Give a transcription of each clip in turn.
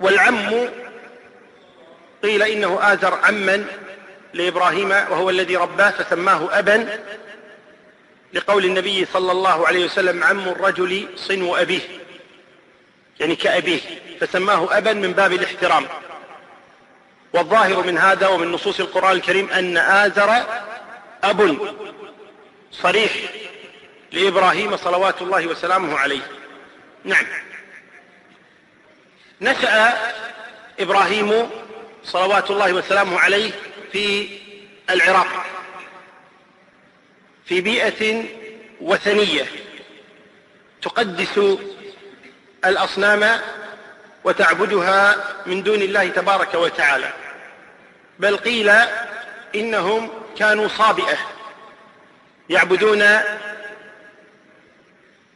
والعم قيل إنه آزر عما لإبراهيم وهو الذي رباه فسماه أبا لقول النبي صلى الله عليه وسلم عم الرجل صنو أبيه يعني كأبيه فسماه أبا من باب الاحترام. والظاهر من هذا ومن نصوص القرآن الكريم أن آزر أب صريح لإبراهيم صلوات الله وسلامه عليه. نعم. نشأ إبراهيم صلوات الله وسلامه عليه في العراق في بيئة وثنية تقدس الأصنام وتعبدها من دون الله تبارك وتعالى. بل قيل إنهم كانوا صابئة يعبدون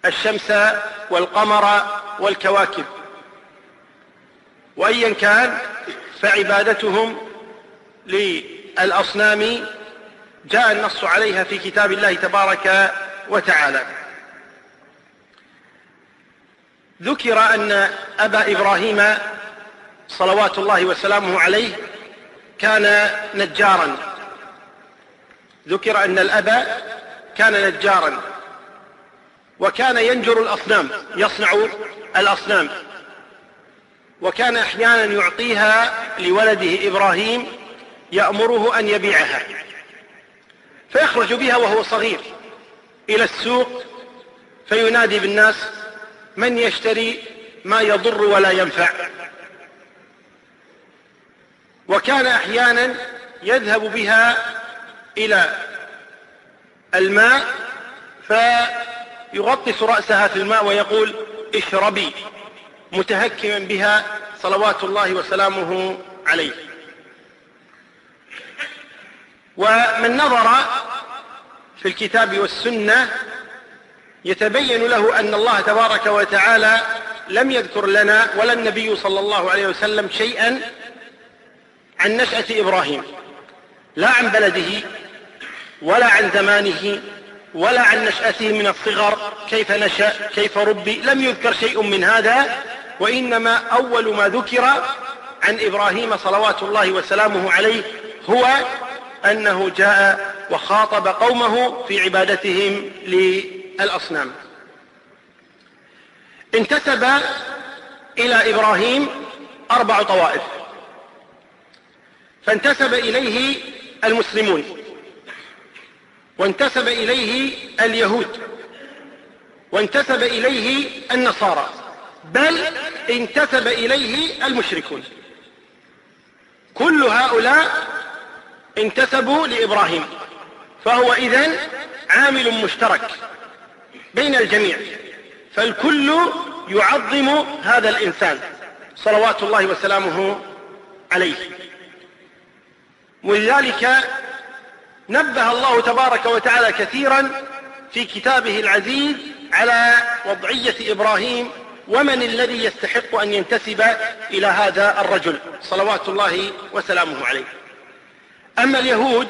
الشمس والقمر والكواكب. وأيا كان فعبادتهم للأصنام جاء النص عليها في كتاب الله تبارك وتعالى. ذكر أن أبا إبراهيم صلوات الله وسلامه عليه كان نجارا. ذكر أن الأب كان نجارا. وكان ينجر الأصنام يصنع الأصنام. وكان أحيانا يعطيها لولده إبراهيم يأمره أن يبيعها فيخرج بها وهو صغير إلى السوق فينادي بالناس من يشتري؟ ما يضر ولا ينفع. وكان أحيانا يذهب بها إلى الماء فيغطس رأسها في الماء ويقول اشربي. متهكما بها صلوات الله وسلامه عليه. ومن نظر في الكتاب والسنة يتبين له أن الله تبارك وتعالى لم يذكر لنا ولا النبي صلى الله عليه وسلم شيئا عن نشأة إبراهيم لا عن بلده ولا عن زمانه ولا عن نشأته من الصغر كيف نشأ كيف ربي لم يذكر شيء من هذا وإنما أول ما ذكر عن إبراهيم صلوات الله وسلامه عليه هو أنه جاء وخاطب قومه في عبادتهم للأصنام. انتسب إلى إبراهيم أربع طوائف. فانتسب إليه المسلمون. وانتسب إليه اليهود. وانتسب إليه النصارى. بل انتسب إليه المشركون. كل هؤلاء انتسبوا لإبراهيم فهو إذن عامل مشترك بين الجميع فالكل يعظم هذا الإنسان صلوات الله وسلامه عليه. ولذلك نبه الله تبارك وتعالى كثيرا في كتابه العزيز على وضعية إبراهيم ومن الذي يستحق أن ينتسب إلى هذا الرجل؟ صلوات الله وسلامه عليه. أما اليهود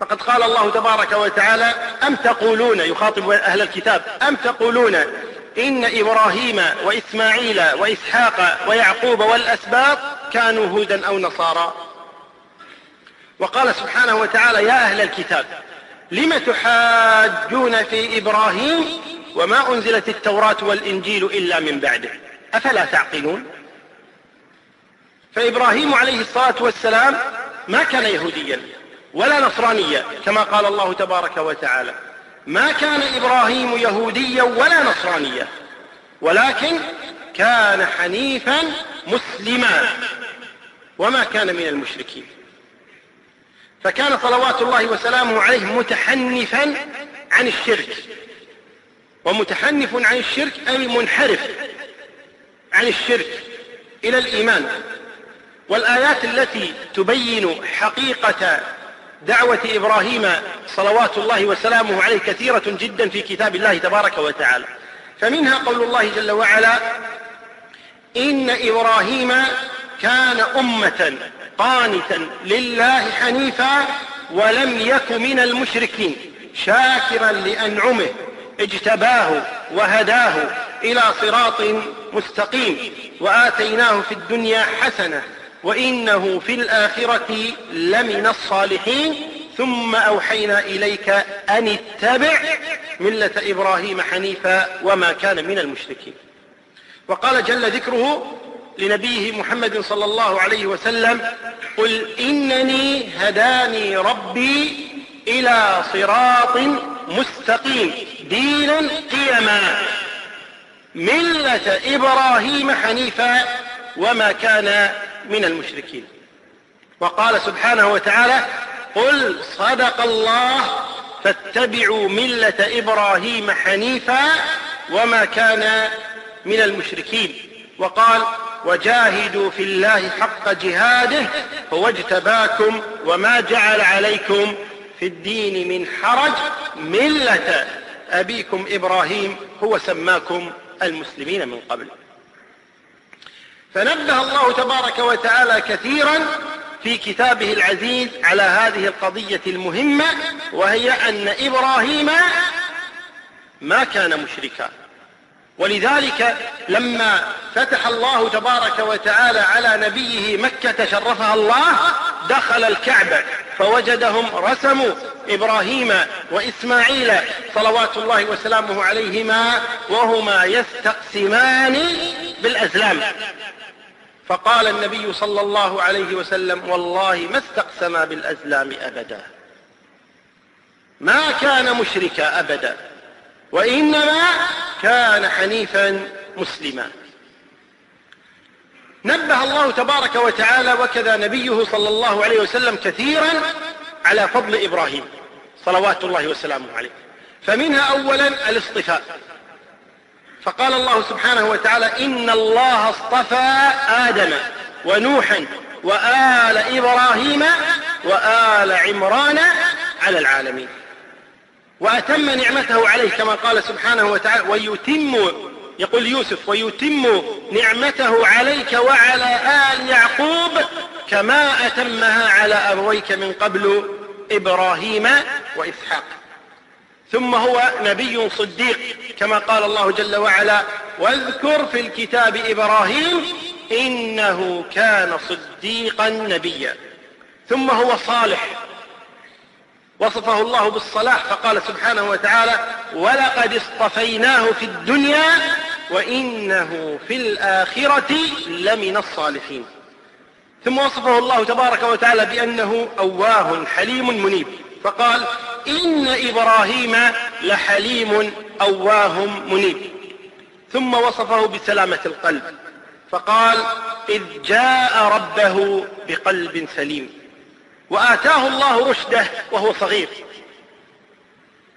فقد قال الله تبارك وتعالى أم تقولون يخاطب أهل الكتاب أم تقولون إن إبراهيم وإسماعيل وإسحاق ويعقوب والأسباط كانوا هودا أو نصارى؟ وقال سبحانه وتعالى يا أهل الكتاب لم تحاجون في إبراهيم وما أنزلت التوراة والإنجيل إلا من بعده. أفلا تعقلون؟ فإبراهيم عليه الصلاة والسلام ما كان يهوديا ولا نصرانيا كما قال الله تبارك وتعالى. ما كان إبراهيم يهوديا ولا نصرانيا ولكن كان حنيفا مسلما. وما كان من المشركين. فكان صلوات الله وسلامه عليه متحنفا عن الشرك. ومتحنف عن الشرك أي منحرف عن الشرك إلى الإيمان. والآيات التي تبين حقيقة دعوة إبراهيم صلوات الله وسلامه عليه كثيرة جدا في كتاب الله تبارك وتعالى. فمنها قول الله جل وعلا إن إبراهيم كان أمة قانتا لله حنيفا ولم يك من المشركين شاكرا لأنعمه. اجتباه وهداه إلى صراط مستقيم وآتيناه في الدنيا حسنة وإنه في الآخرة لمن الصالحين ثم أوحينا إليك أن اتبع ملة إبراهيم حنيفا وما كان من المشركين. وقال جل ذكره لنبيه محمد صلى الله عليه وسلم قل إنني هداني ربي إلى صراط مستقيم. دينا قيما. ملة إبراهيم حنيفا وما كان من المشركين. وقال سبحانه وتعالى قل صدق الله فاتبعوا ملة إبراهيم حنيفا وما كان من المشركين. وقال وجاهدوا في الله حق جهاده هو اجتباكم وما جعل عليكم في الدين من حرج ملة أبيكم إبراهيم هو سماكم المسلمين من قبل. فنبه الله تبارك وتعالى كثيرا في كتابه العزيز على هذه القضية المهمة وهي أن إبراهيم ما كان مشركا. ولذلك لما فتح الله تبارك وتعالى على نبيه مكة شرفها الله دخل الكعبة. فوجدهم رسموا إبراهيم وإسماعيل صلوات الله وسلامه عليهما وهما يستقسمان بالأزلام. فقال النبي صلى الله عليه وسلم والله ما استقسما بالأزلام أبدا. ما كان مشركا أبدا وإنما كان حنيفا مسلما. نبه الله تبارك وتعالى وكذا نبيه صلى الله عليه وسلم كثيرا على فضل إبراهيم. صلوات الله وسلامه عليه. فمنها أولا الاصطفاء. فقال الله سبحانه وتعالى إن الله اصطفى آدم ونوحا وآل إبراهيم وآل عمران على العالمين. وأتم نعمته عليه كما قال سبحانه وتعالى ويتم يقول يوسف ويتم نعمته عليك وعلى آل يعقوب كما أتمها على أبويك من قبل إبراهيم وإسحاق. ثم هو نبي صديق كما قال الله جل وعلا واذكر في الكتاب إبراهيم إنه كان صديقا نبيا. ثم هو صالح وصفه الله بالصلاح فقال سبحانه وتعالى ولقد اصطفيناه في الدنيا وإنه في الآخرة لمن الصالحين. ثم وصفه الله تبارك وتعالى بأنه أواه حليم منيب. فقال إن إبراهيم لحليم أواه منيب. ثم وصفه بسلامة القلب. فقال إذ جاء ربه بقلب سليم. وآتاه الله رشده وهو صغير.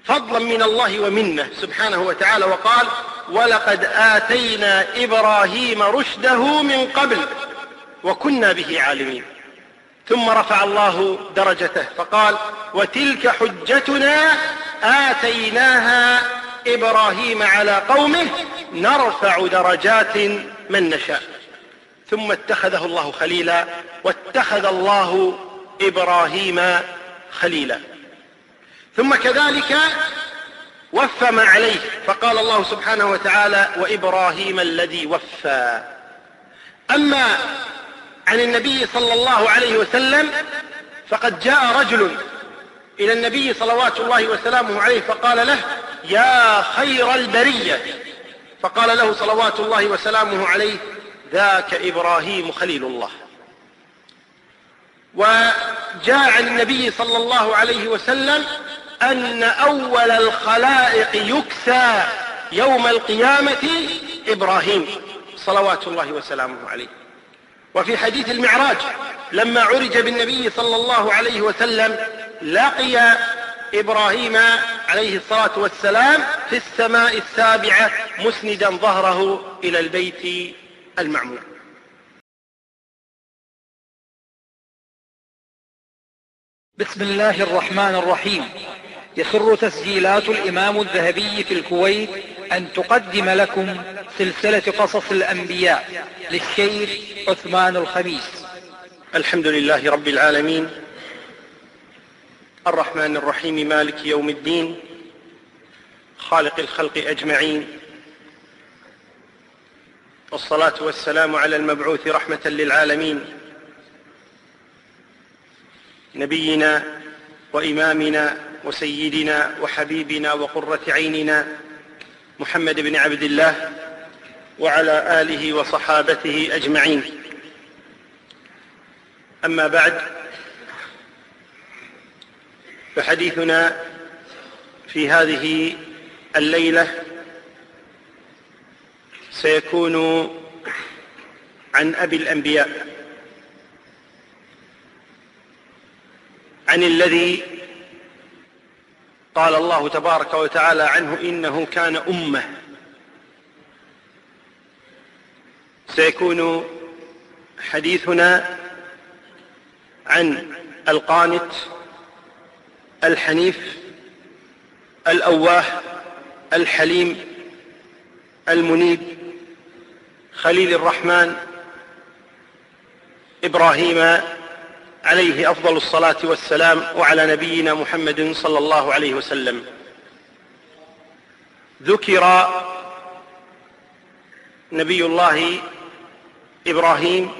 فضلا من الله ومنه سبحانه وتعالى. وقال ولقد آتينا إبراهيم رشده من قبل وكنا به عالمين. ثم رفع الله درجته فقال وتلك حجتنا آتيناها إبراهيم على قومه نرفع درجات من نشاء. ثم اتخذه الله خليلا واتخذ الله إبراهيم خليلا. ثم كذلك وفى ما عليه. فقال الله سبحانه وتعالى وإبراهيم الذي وفى. أما عن النبي صلى الله عليه وسلم فقد جاء رجل إلى النبي صلوات الله وسلامه عليه فقال له يا خير البرية. فقال له صلوات الله وسلامه عليه ذاك إبراهيم خليل الله. وجاء عن النبي صلى الله عليه وسلم أن أول الخلائق يكسى يوم القيامة إبراهيم صلوات الله وسلامه عليه. وفي حديث المعراج لما عرج بالنبي صلى الله عليه وسلم لقي إبراهيم عليه الصلاة والسلام في السماء السابعة مسندا ظهره إلى البيت المعمور. بسم الله الرحمن الرحيم. يسر تسجيلات الإمام الذهبي في الكويت أن تقدم لكم سلسلة قصص الأنبياء للشيخ عثمان الخميس. الحمد لله رب العالمين. الرحمن الرحيم مالك يوم الدين خالق الخلق أجمعين. والصلاة والسلام على المبعوث رحمة للعالمين. نبينا وإمامنا وسيدنا وحبيبنا وقرة عيننا محمد بن عبد الله وعلى آله وصحابته أجمعين. أما بعد فحديثنا في هذه الليلة سيكون عن أبي الأنبياء عن الذي قال الله تبارك وتعالى عنه إنه كان أمة. سيكون حديثنا عن القانت الحنيف الأواه الحليم المنيب خليل الرحمن إبراهيم عليه أفضل الصلاة والسلام وعلى نبينا محمد صلى الله عليه وسلم. ذكر نبي الله إبراهيم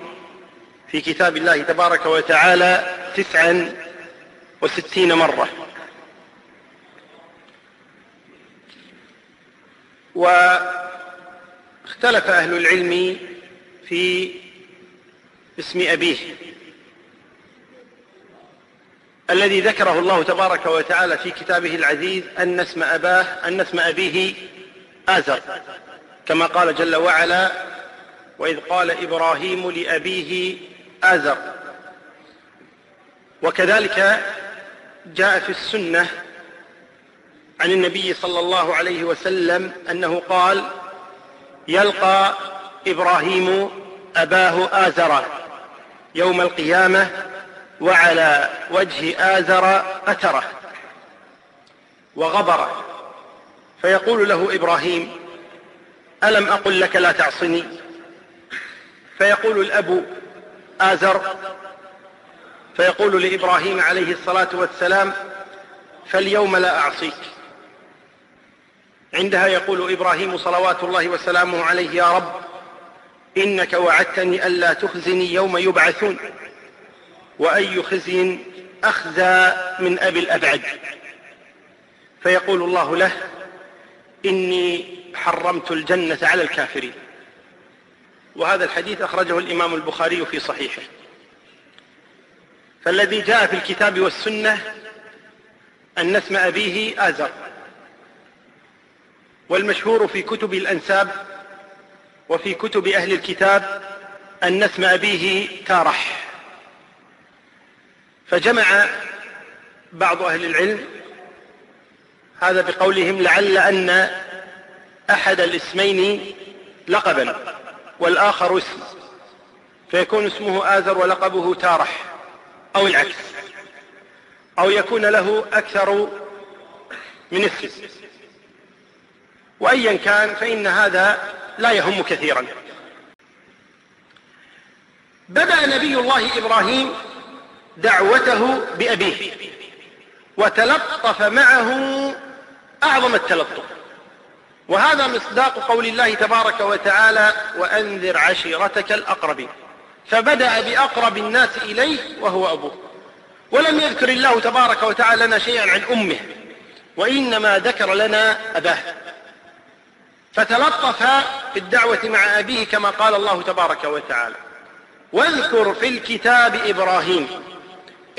في كتاب الله تبارك وتعالى تسعا وستين مرة. واختلف أهل العلم في اسم أبيه. الذي ذكره الله تبارك وتعالى في كتابه العزيز أن اسم أباه أن اسم أبيه آزر. كما قال جل وعلا وإذ قال إبراهيم لأبيه آزر. وكذلك جاء في السنة عن النبي صلى الله عليه وسلم أنه قال يلقى إبراهيم أباه آزر يوم القيامة وعلى وجه آزر قترة وغبرة. فيقول له إبراهيم ألم أقل لك لا تعصني؟ فيقول الأب آزر فيقول لإبراهيم عليه الصلاة والسلام فاليوم لا أعصيك. عندها يقول إبراهيم صلوات الله وسلامه عليه يا رب إنك وعدتني ألا تخزني يوم يبعثون. وأي خزي أخزى من أبي الأبعد. فيقول الله له إني حرمت الجنة على الكافرين. وهذا الحديث أخرجه الإمام البخاري في صحيحه. فالذي جاء في الكتاب والسنة أن اسم أبيه آزر. والمشهور في كتب الأنساب وفي كتب أهل الكتاب أن اسم أبيه تارح. فجمع بعض أهل العلم هذا بقولهم لعل أن أحد الاسمين لقبا والآخر اسم فيكون اسمه آزر ولقبه تارح أو العكس أو يكون له أكثر من اسم. وأيا كان فإن هذا لا يهم كثيرا. بدأ نبي الله إبراهيم دعوته بأبيه. وتلطف معه أعظم التلطف. وهذا مصداق قول الله تبارك وتعالى وأنذر عشيرتك الأقربين فبدأ بأقرب الناس إليه وهو أبوه. ولم يذكر الله تبارك وتعالى لنا شيئا عن أمه. وإنما ذكر لنا أباه. فتلطف في الدعوة مع أبيه كما قال الله تبارك وتعالى واذكر في الكتاب إبراهيم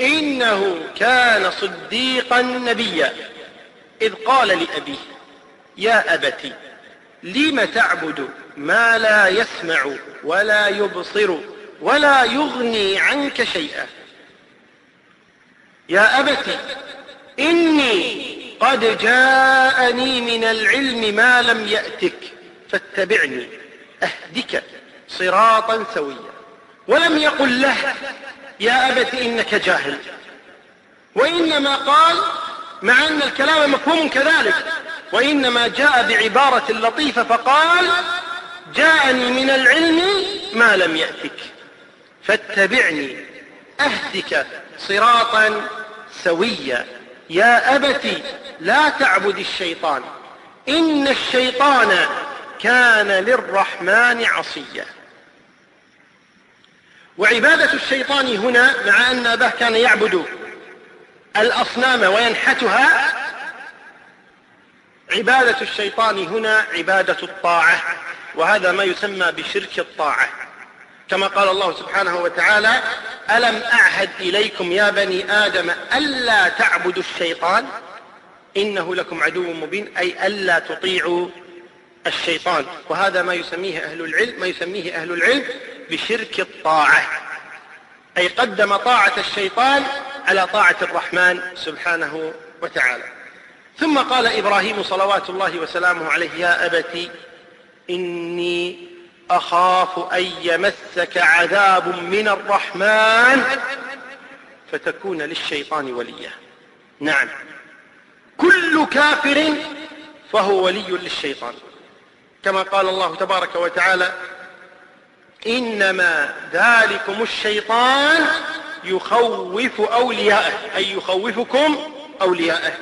إنه كان صديقا نبيا. إذ قال لأبيه يا أبت لم تعبد ما لا يسمع ولا يبصر ولا يغني عنك شيئا؟ يا أبت إني قد جاءني من العلم ما لم يأتك فاتبعني أهدك صراطا سويا. ولم يقل له يا أبت إنك جاهل. وإنما قال مع أن الكلام مفهوم كذلك وإنما جاء بعبارة لطيفة فقال جاءني من العلم ما لم يأتك. فاتبعني أهدك صراطا سويا. يا أبت لا تعبد الشيطان. إن الشيطان كان للرحمن عصيا. وعبادة الشيطان هنا مع أن أباه كان يعبد الأصنام وينحتها عبادة الشيطان هنا عبادة الطاعة وهذا ما يسمى بشرك الطاعة. كما قال الله سبحانه وتعالى ألم أعهد إليكم يا بني آدم ألا تعبدوا الشيطان؟ إنه لكم عدو مبين أي ألا تطيعوا الشيطان. وهذا ما يسميه أهل العلم ما يسميه أهل العلم بشرك الطاعة. أي قدم طاعة الشيطان على طاعة الرحمن سبحانه وتعالى. ثم قال إبراهيم صلوات الله وسلامه عليه يا أبت إني أخاف أن يمسك عذاب من الرحمن فتكون للشيطان وليا. نعم. كل كافر فهو ولي للشيطان. كما قال الله تبارك وتعالى إنما ذلكم الشيطان يخوف أولياءه أي يخوفكم أولياءه.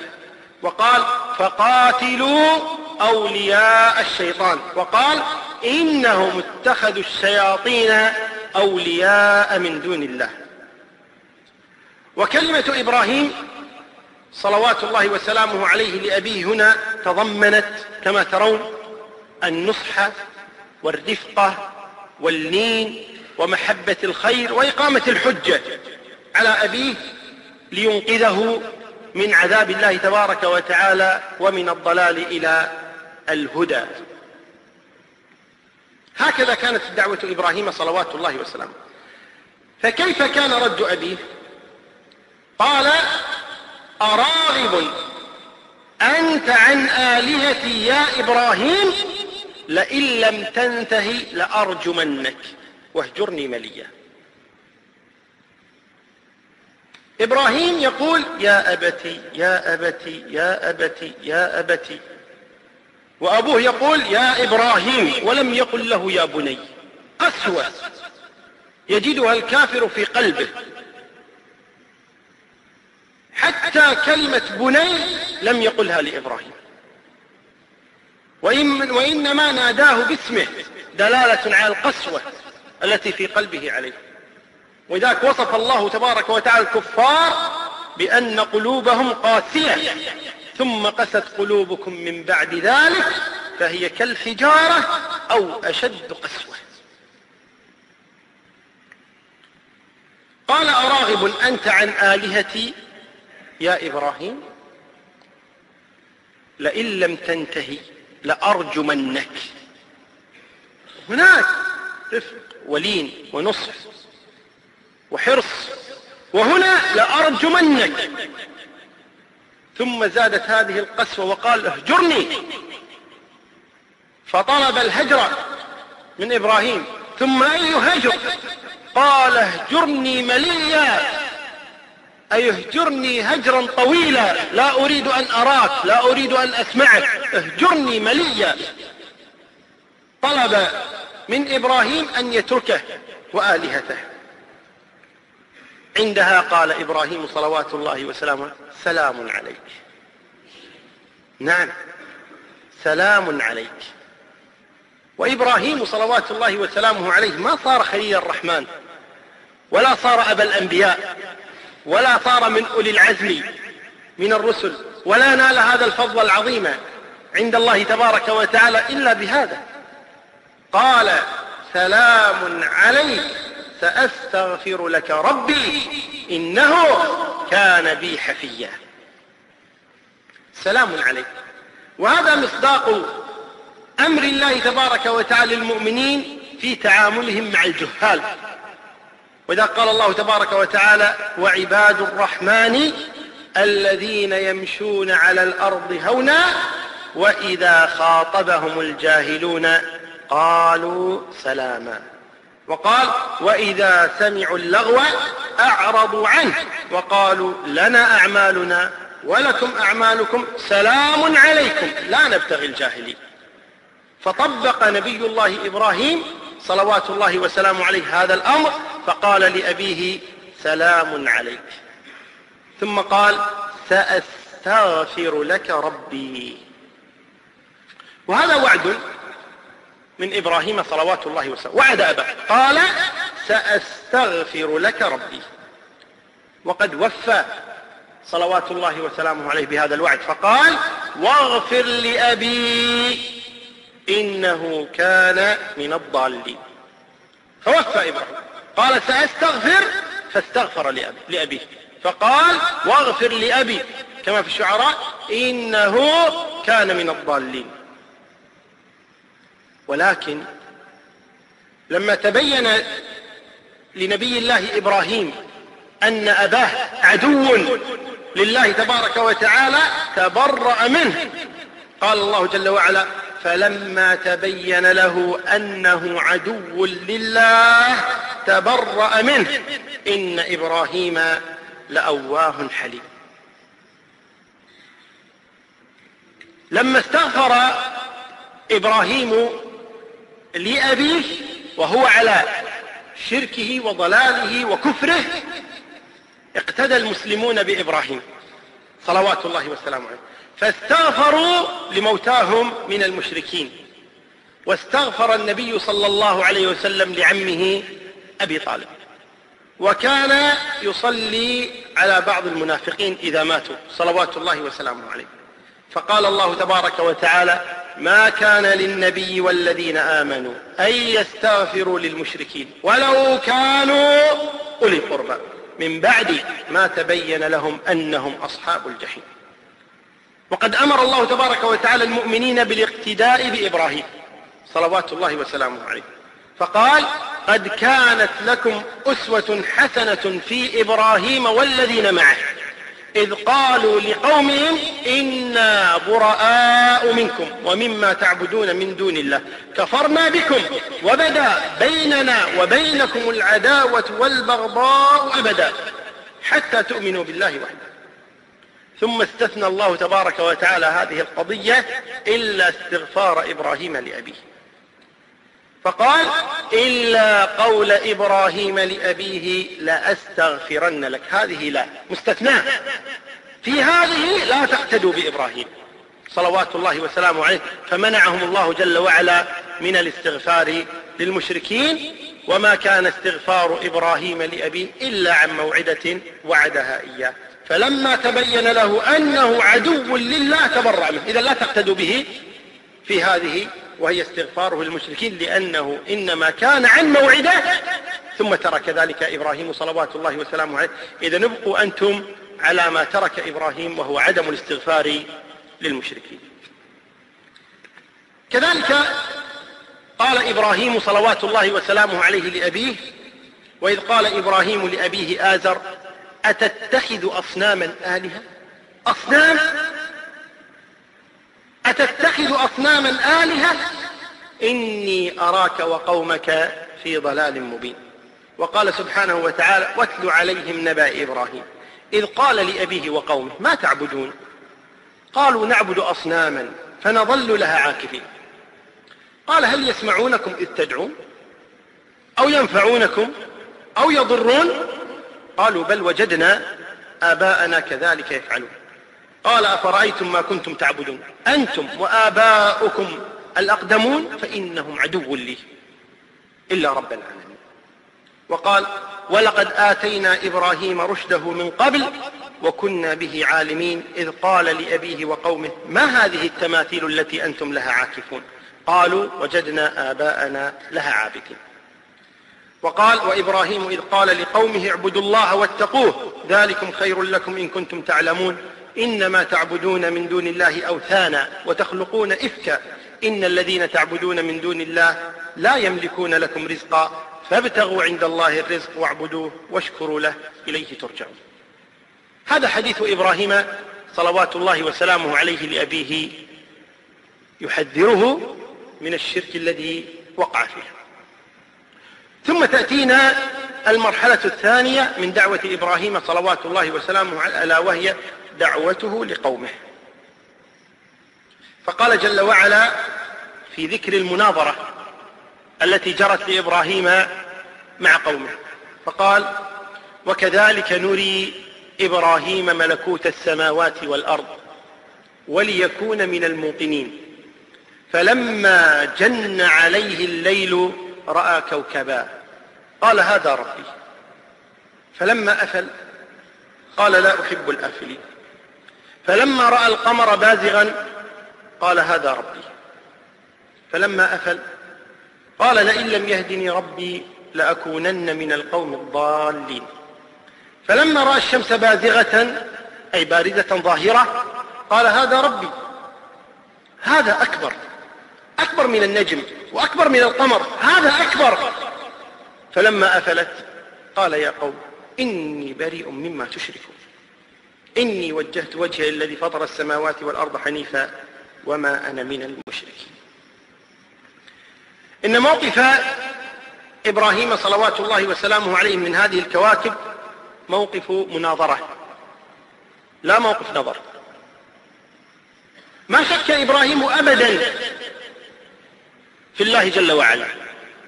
وقال فقاتلوا أولياء الشيطان. وقال إنهم اتخذوا الشياطين أولياء من دون الله. وكلمة إبراهيم صلوات الله وسلامه عليه لأبيه هنا تضمنت كما ترون النصح والرفقة واللين ومحبة الخير وإقامة الحجة على أبيه لينقذه من عذاب الله تبارك وتعالى ومن الضلال إلى الهدى. هكذا كانت الدعوة إبراهيم صلوات الله وسلامه. فكيف كان رد أبيه؟ قال أراغب أنت عن آلهتي يا إبراهيم لئن لم تنتهي لأرجمنك. واهجرني مليا. إبراهيم يقول يا أبتي يا أبتي يا أبتي يا أبتي. وأبوه يقول يا إبراهيم ولم يقل له يا بني. قسوة يجدها الكافر في قلبه. حتى كلمة بني لم يقلها لإبراهيم. وإن وإنما ناداه باسمه دلالة على القسوة التي في قلبه عليه. ولذلك وصف الله تبارك وتعالى الكفار بأن قلوبهم قاسية ثم قست قلوبكم من بعد ذلك فهي كالحجارة أو أشد قسوة. قال أراغب أنت عن آلهتي يا إبراهيم؟ لئن لم تنتهي لأرجمنك. هناك. ولين ونصح وحرص. وهنا لأرجمنك. ثم زادت هذه القسوة وقال اهجرني. فطلب الهجر من إبراهيم. ثم أي هجر قال اهجرني مليا. أي اهجرني هجرا طويلا لا أريد أن أراك لا أريد أن أسمعك. اهجرني مليا. طلب من إبراهيم أن يتركه وآلهته. عندها قال إبراهيم صلوات الله وسلامه سلام عليك. نعم سلام عليك. وإبراهيم صلوات الله وسلامه عليه ما صار خليل الرحمن ولا صار أبا الأنبياء. ولا صار من أولي العزم من الرسل ولا نال هذا الفضل العظيم عند الله تبارك وتعالى إلا بهذا. قال سلام عليك سأستغفر لك ربي إنه كان بي حفيا. سلام عليك. وهذا مصداق أمر الله تبارك وتعالى للمؤمنين في تعاملهم مع الجهال. وإذا قال الله تبارك وتعالى وعباد الرحمن الذين يمشون على الأرض هونا وإذا خاطبهم الجاهلون قالوا سلاما. وقال وإذا سمعوا اللغو أعرضوا عنه وقالوا لنا أعمالنا ولكم أعمالكم سلام عليكم لا نبتغي الجاهلين. فطبق نبي الله إبراهيم صلوات الله وسلامه عليه هذا الأمر فقال لأبيه سلام عليك. ثم قال سأستغفر لك ربي. وهذا وعد من إبراهيم صلوات الله وسلامه. وعد أباه. قال سأستغفر لك ربي. وقد وفى صلوات الله وسلامه عليه بهذا الوعد. فقال واغفر لأبي إنه كان من الضالين. فوفى إبراهيم. قال سأستغفر فاستغفر لأبيه. فقال واغفر لأبي كما في الشعراء إنه كان من الضالين. ولكن لما تبين لنبي الله إبراهيم أن أباه عدو لله تبارك وتعالى تبرأ منه. قال الله جل وعلا فلما تبين له أنه عدو لله تبرأ منه. إن إبراهيم لأواه حليم. لما استغفر إبراهيم لأبيه وهو على شركه وضلاله وكفره اقتدى المسلمون بإبراهيم. صلوات الله وسلامه عليه. فاستغفروا لموتاهم من المشركين. واستغفر النبي صلى الله عليه وسلم لعمه أبي طالب. وكان يصلي على بعض المنافقين إذا ماتوا صلوات الله وسلامه عليه. فقال الله تبارك وتعالى ما كان للنبي والذين آمنوا أن يستغفروا للمشركين ولو كانوا أولي قربى. من بعد ما تبين لهم أنهم أصحاب الجحيم. وقد أمر الله تبارك وتعالى المؤمنين بالاقتداء بإبراهيم صلوات الله وسلامه عليه. فقال قد كانت لكم أسوة حسنة في إبراهيم والذين معه. إذ قالوا لقومهم إنا براء منكم ومما تعبدون من دون الله. كفرنا بكم وبدا بيننا وبينكم العداوة والبغضاء أبدا حتى تؤمنوا بالله وحده. ثم استثنى الله تبارك وتعالى هذه القضية إلا استغفار إبراهيم لأبيه. فقال إلا قول إبراهيم لأبيه لأستغفرن لك. هذه لا مستثناة. في هذه لا تقتدوا بإبراهيم. صلوات الله وسلامه عليه. فمنعهم الله جل وعلا من الاستغفار للمشركين وما كان استغفار إبراهيم لأبيه إلا عن موعدة وعدها إياه. فلما تبين له أنه عدو لله تبرأ منه. إذا لا تقتدوا به في هذه وهي استغفاره للمشركين لأنه إنما كان عن موعده. ثم ترك ذلك إبراهيم صلوات الله وسلامه عليه. إذا نبقوا أنتم على ما ترك إبراهيم وهو عدم الاستغفار للمشركين. كذلك قال إبراهيم صلوات الله وسلامه عليه لأبيه وإذ قال إبراهيم لأبيه آزر أتتخذ أصناما آلهة؟ أصنام؟ أتتخذ أصناما آلهة؟ إني أراك وقومك في ضلال مبين. وقال سبحانه وتعالى واتل عليهم نبأ إبراهيم. إذ قال لأبيه وقومه ما تعبدون؟ قالوا نعبد أصناما فنظل لها عاكفين. قال هل يسمعونكم إذ تدعون؟ أو ينفعونكم؟ أو يضرون؟ قالوا بل وجدنا آباءنا كذلك يفعلون. قال أفرأيتم ما كنتم تعبدون؟ أنتم وآباؤكم الأقدمون فإنهم عدو لي. إلا رب العالمين. وقال ولقد آتينا إبراهيم رشده من قبل وكنا به عالمين. إذ قال لأبيه وقومه ما هذه التماثيل التي أنتم لها عاكفون؟ قالوا وجدنا آباءنا لها عابدين. وقال وإبراهيم إذ قال لقومه اعبدوا الله واتقوه ذلكم خير لكم إن كنتم تعلمون. إنما تعبدون من دون الله أوثانا وتخلقون إفكا. إن الذين تعبدون من دون الله لا يملكون لكم رزقا فابتغوا عند الله الرزق واعبدوه واشكروا له. إليه ترجعون. هذا حديث إبراهيم صلوات الله وسلامه عليه لأبيه يحذره من الشرك الذي وقع فيه. ثم تأتينا المرحلة الثانية من دعوة إبراهيم صلوات الله وسلامه على وهي دعوته لقومه. فقال جل وعلا في ذكر المناظرة التي جرت لإبراهيم مع قومه. فقال وكذلك نري إبراهيم ملكوت السماوات والأرض وليكون من الموقنين. فلما جن عليه الليل رأى كوكبا قال هذا ربي. فلما أفل قال لا أحب الآفلين فلما رأى القمر بازغا قال هذا ربي. فلما أفل قال لئن لم يهدني ربي لأكونن من القوم الضالين. فلما رأى الشمس بازغة أي باردة ظاهرة قال هذا ربي. هذا أكبر. أكبر من النجم وأكبر من القمر. هذا أكبر. فلما أفلت قال يا قوم إني بريء مما تشركون. إني وجهت وجهي الذي فطر السماوات والأرض حنيفا وما أنا من المشركين. إن موقف إبراهيم صلوات الله وسلامه عليه من هذه الكواكب موقف مناظرة. لا موقف نظر. ما شك إبراهيم أبدا في الله جل وعلا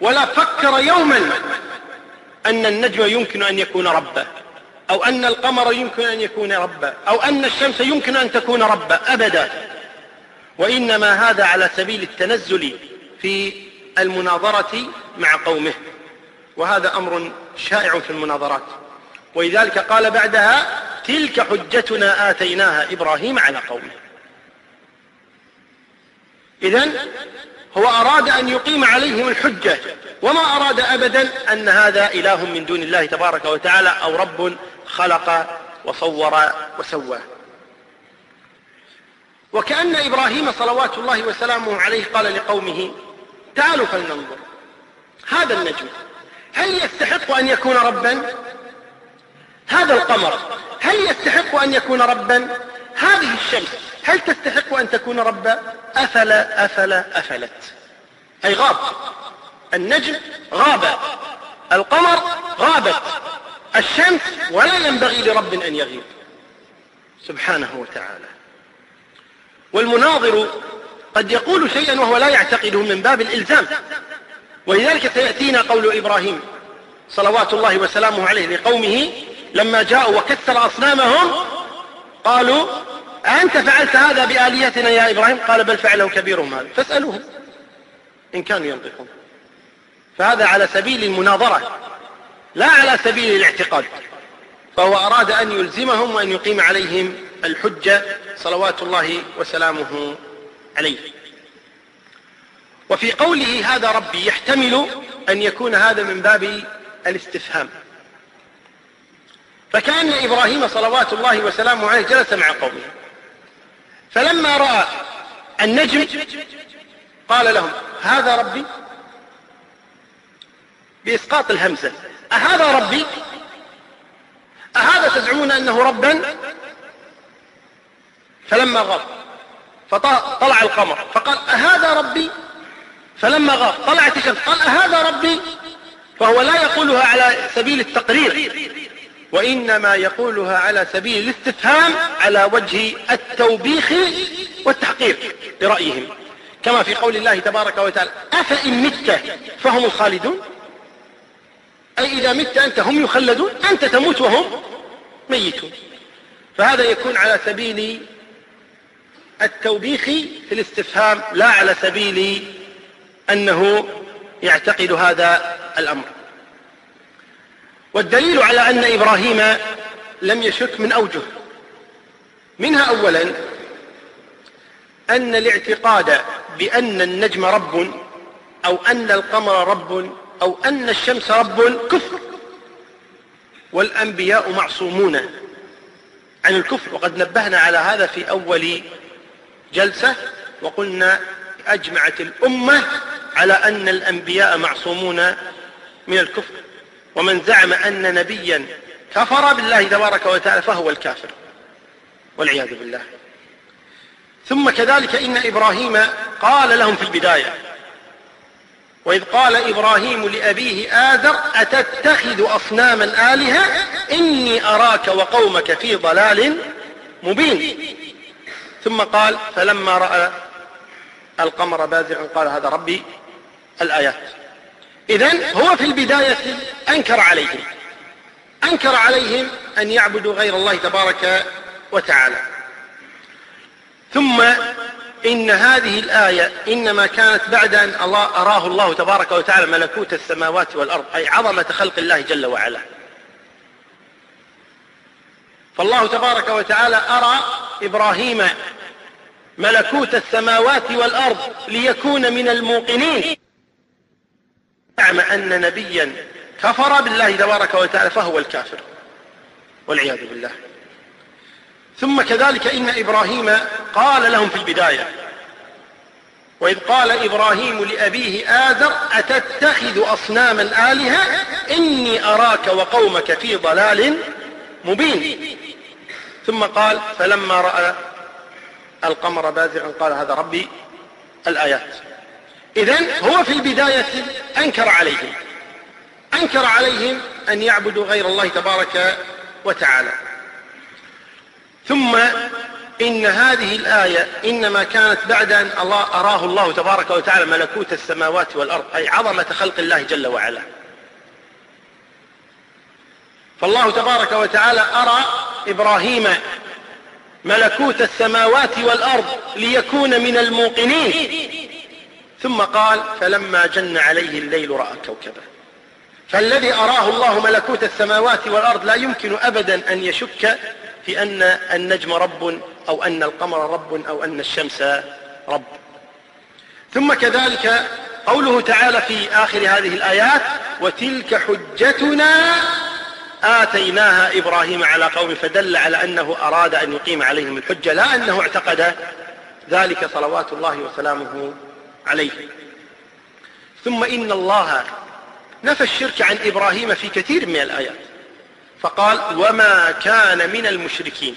ولا فكر يوما أن النجم يمكن أن يكون ربا أو أن القمر يمكن أن يكون ربا أو أن الشمس يمكن أن تكون ربا أبدا. وإنما هذا على سبيل التنزل في المناظرة مع قومه. وهذا أمر شائع في المناظرات. ولذلك قال بعدها تلك حجتنا آتيناها إبراهيم على قومه. إذا هو أراد أن يقيم عليهم الحجة وما أراد أبدا أن هذا إله من دون الله تبارك وتعالى أو رب خلق وصور وسوى. وكأن إبراهيم صلوات الله وسلامه عليه قال لقومه تعالوا فلننظر هذا النجم هل يستحق أن يكون ربا؟ هذا القمر هل يستحق أن يكون ربا؟ هذه الشمس هل تستحق أن تكون ربا أفل أفل أفلت؟ أي غاب. النجم غاب. القمر غابت. الشمس ولا ينبغي لرب أن يغيب. سبحانه وتعالى. والمناظر قد يقول شيئا وهو لا يعتقده من باب الإلزام. ولذلك سيأتينا قول إبراهيم صلوات الله وسلامه عليه لقومه لما جاءوا وكسر أصنامهم قالوا أنت فعلت هذا بآليتنا يا إبراهيم؟ قال بل فعله كبيرهم هذا فاسألوهم إن كانوا ينطقون. فهذا على سبيل المناظرة لا على سبيل الاعتقاد. فهو أراد أن يلزمهم وأن يقيم عليهم الحجة صلوات الله وسلامه عليه. وفي قوله هذا ربي يحتمل أن يكون هذا من باب الاستفهام. فكأن إبراهيم صلوات الله وسلامه عليه جلس مع قومه. فلما رأى النجم قال لهم هذا ربي؟ بإسقاط الهمزة أهذا ربي؟ أهذا تزعمون أنه ربا؟ فلما غاب فطلع القمر فقال أهذا ربي؟ فلما غاب طلعت الشمس قال أهذا ربي؟ فهو لا يقولها على سبيل التقرير. وإنما يقولها على سبيل الاستفهام على وجه التوبيخ والتحقير برأيهم. كما في قول الله تبارك وتعالى أفإن مت فهم الخالدون أي إذا مت أنت هم يخلدون أنت تموت وهم ميتون. فهذا يكون على سبيل التوبيخ في الاستفهام لا على سبيل أنه يعتقد هذا الأمر. والدليل على أن إبراهيم لم يشك من أوجه. منها أولا أن الاعتقاد بأن النجم رب أو أن القمر رب أو أن الشمس رب كفر والأنبياء معصومون عن الكفر. وقد نبهنا على هذا في أول جلسة وقلنا أجمعت الأمة على أن الأنبياء معصومون من الكفر. ومن زعم أن نبيا كفر بالله تبارك وتعالى فهو الكافر والعياذ بالله. ثم كذلك إن إبراهيم قال لهم في البداية وإذ قال إبراهيم لأبيه آذر أتتخذ أصناما آلهة؟ إني أراك وقومك في ضلال مبين. ثم قال فلما رأى القمر بازغا قال هذا ربي الآيات. إذا هو في البداية أنكر عليهم. أنكر عليهم أن يعبدوا غير الله تبارك وتعالى. ثم إن هذه الآية إنما كانت بعد أن الله أراه الله تبارك وتعالى ملكوت السماوات والأرض أي عظمة خلق الله جل وعلا. فالله تبارك وتعالى أرى إبراهيم ملكوت السماوات والأرض ليكون من الموقنين. زعم أن نبيا كفر بالله تبارك وتعالى فهو الكافر والعياذ بالله. ثم كذلك إن إبراهيم قال لهم في البداية وإذ قال إبراهيم لأبيه آذر أتتخذ أصناما آلهة؟ إني أراك وقومك في ضلال مبين. ثم قال فلما رأى القمر بازغا قال هذا ربي الآيات. إذا هو في البداية أنكر عليهم. أنكر عليهم أن يعبدوا غير الله تبارك وتعالى. ثم إن هذه الآية إنما كانت بعد أن الله أراه الله تبارك وتعالى ملكوت السماوات والأرض أي عظمة خلق الله جل وعلا. فالله تبارك وتعالى أرى إبراهيم ملكوت السماوات والأرض ليكون من الموقنين. ثم قال فلما جن عليه الليل رأى كوكبا فالذي أراه الله ملكوت السماوات والأرض لا يمكن أبدا أن يشك في أن النجم رب أو أن القمر رب أو أن الشمس رب. ثم كذلك قوله تعالى في آخر هذه الآيات وتلك حجتنا آتيناها إبراهيم على قوم فدل على أنه أراد أن يقيم عليهم الحجة لا أنه اعتقد ذلك صلوات الله وسلامه عليه. ثم إن الله نفى الشرك عن إبراهيم في كثير من الآيات. فقال وما كان من المشركين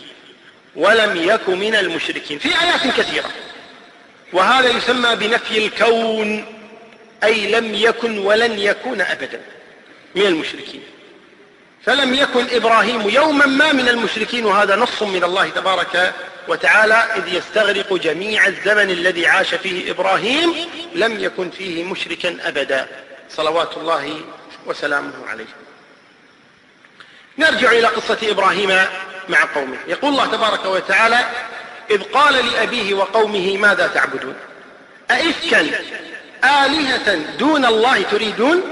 ولم يك من المشركين. في آيات كثيرة. وهذا يسمى بنفي الكون أي لم يكن ولن يكون أبدا من المشركين. فلم يكن إبراهيم يوما ما من المشركين وهذا نص من الله تبارك وتعالى إذ يستغرق جميع الزمن الذي عاش فيه إبراهيم لم يكن فيه مشركا أبدا. صلوات الله وسلامه عليه. نرجع إلى قصة إبراهيم مع قومه. يقول الله تبارك وتعالى إذ قال لأبيه وقومه ماذا تعبدون؟ أئفكا آلهة دون الله تريدون؟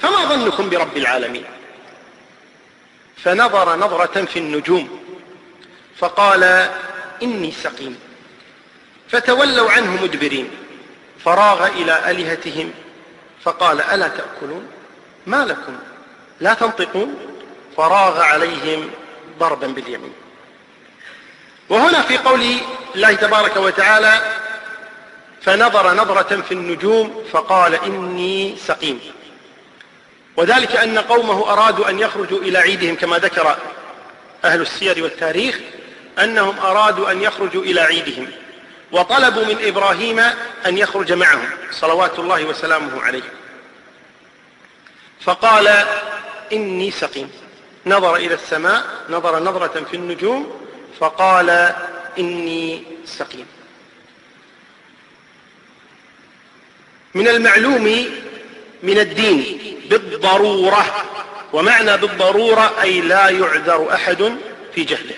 فما ظنكم برب العالمين؟ فنظر نظرة في النجوم فقال إني سقيم. فتولوا عنه مدبرين فراغ إلى آلهتهم فقال ألا تأكلون؟ ما لكم؟ لا تنطقون؟ فراغ عليهم ضربا باليمين. وهنا في قول الله تبارك وتعالى فنظر نظرة في النجوم فقال إني سقيم. وذلك أن قومه أرادوا أن يخرجوا إلى عيدهم كما ذكر أهل السير والتاريخ أنهم أرادوا أن يخرجوا إلى عيدهم وطلبوا من إبراهيم أن يخرج معهم صلوات الله وسلامه عليه. فقال إني سقيم. نظر إلى السماء نظر نظرة في النجوم فقال إني سقيم. من المعلوم من الدين بالضرورة. ومعنى بالضرورة أي لا يعذر أحد في جهله.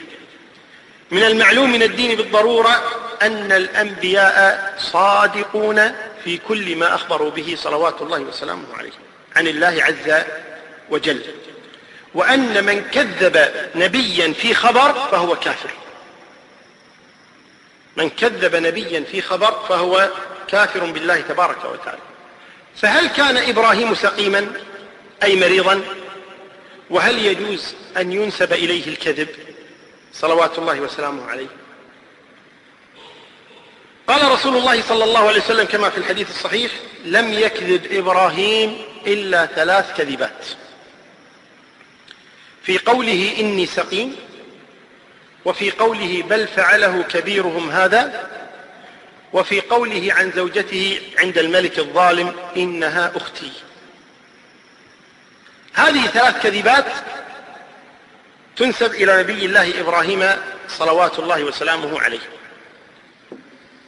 من المعلوم من الدين بالضرورة أن الأنبياء صادقون في كل ما أخبروا به صلوات الله وسلامه عليه عن الله عز وجل. وأن من كذب نبيا في خبر فهو كافر. من كذب نبيا في خبر فهو كافر بالله تبارك وتعالى. فهل كان إبراهيم سقيما أي مريضا؟ وهل يجوز أن ينسب إليه الكذب؟ صلوات الله وسلامه عليه. قال رسول الله صلى الله عليه وسلم كما في الحديث الصحيح لم يكذب إبراهيم إلا ثلاث كذبات. في قوله إني سقيم وفي قوله بل فعله كبيرهم هذا وفي قوله عن زوجته عند الملك الظالم إنها أختي. هذه ثلاث كذبات تنسب إلى نبي الله إبراهيم صلوات الله وسلامه عليه.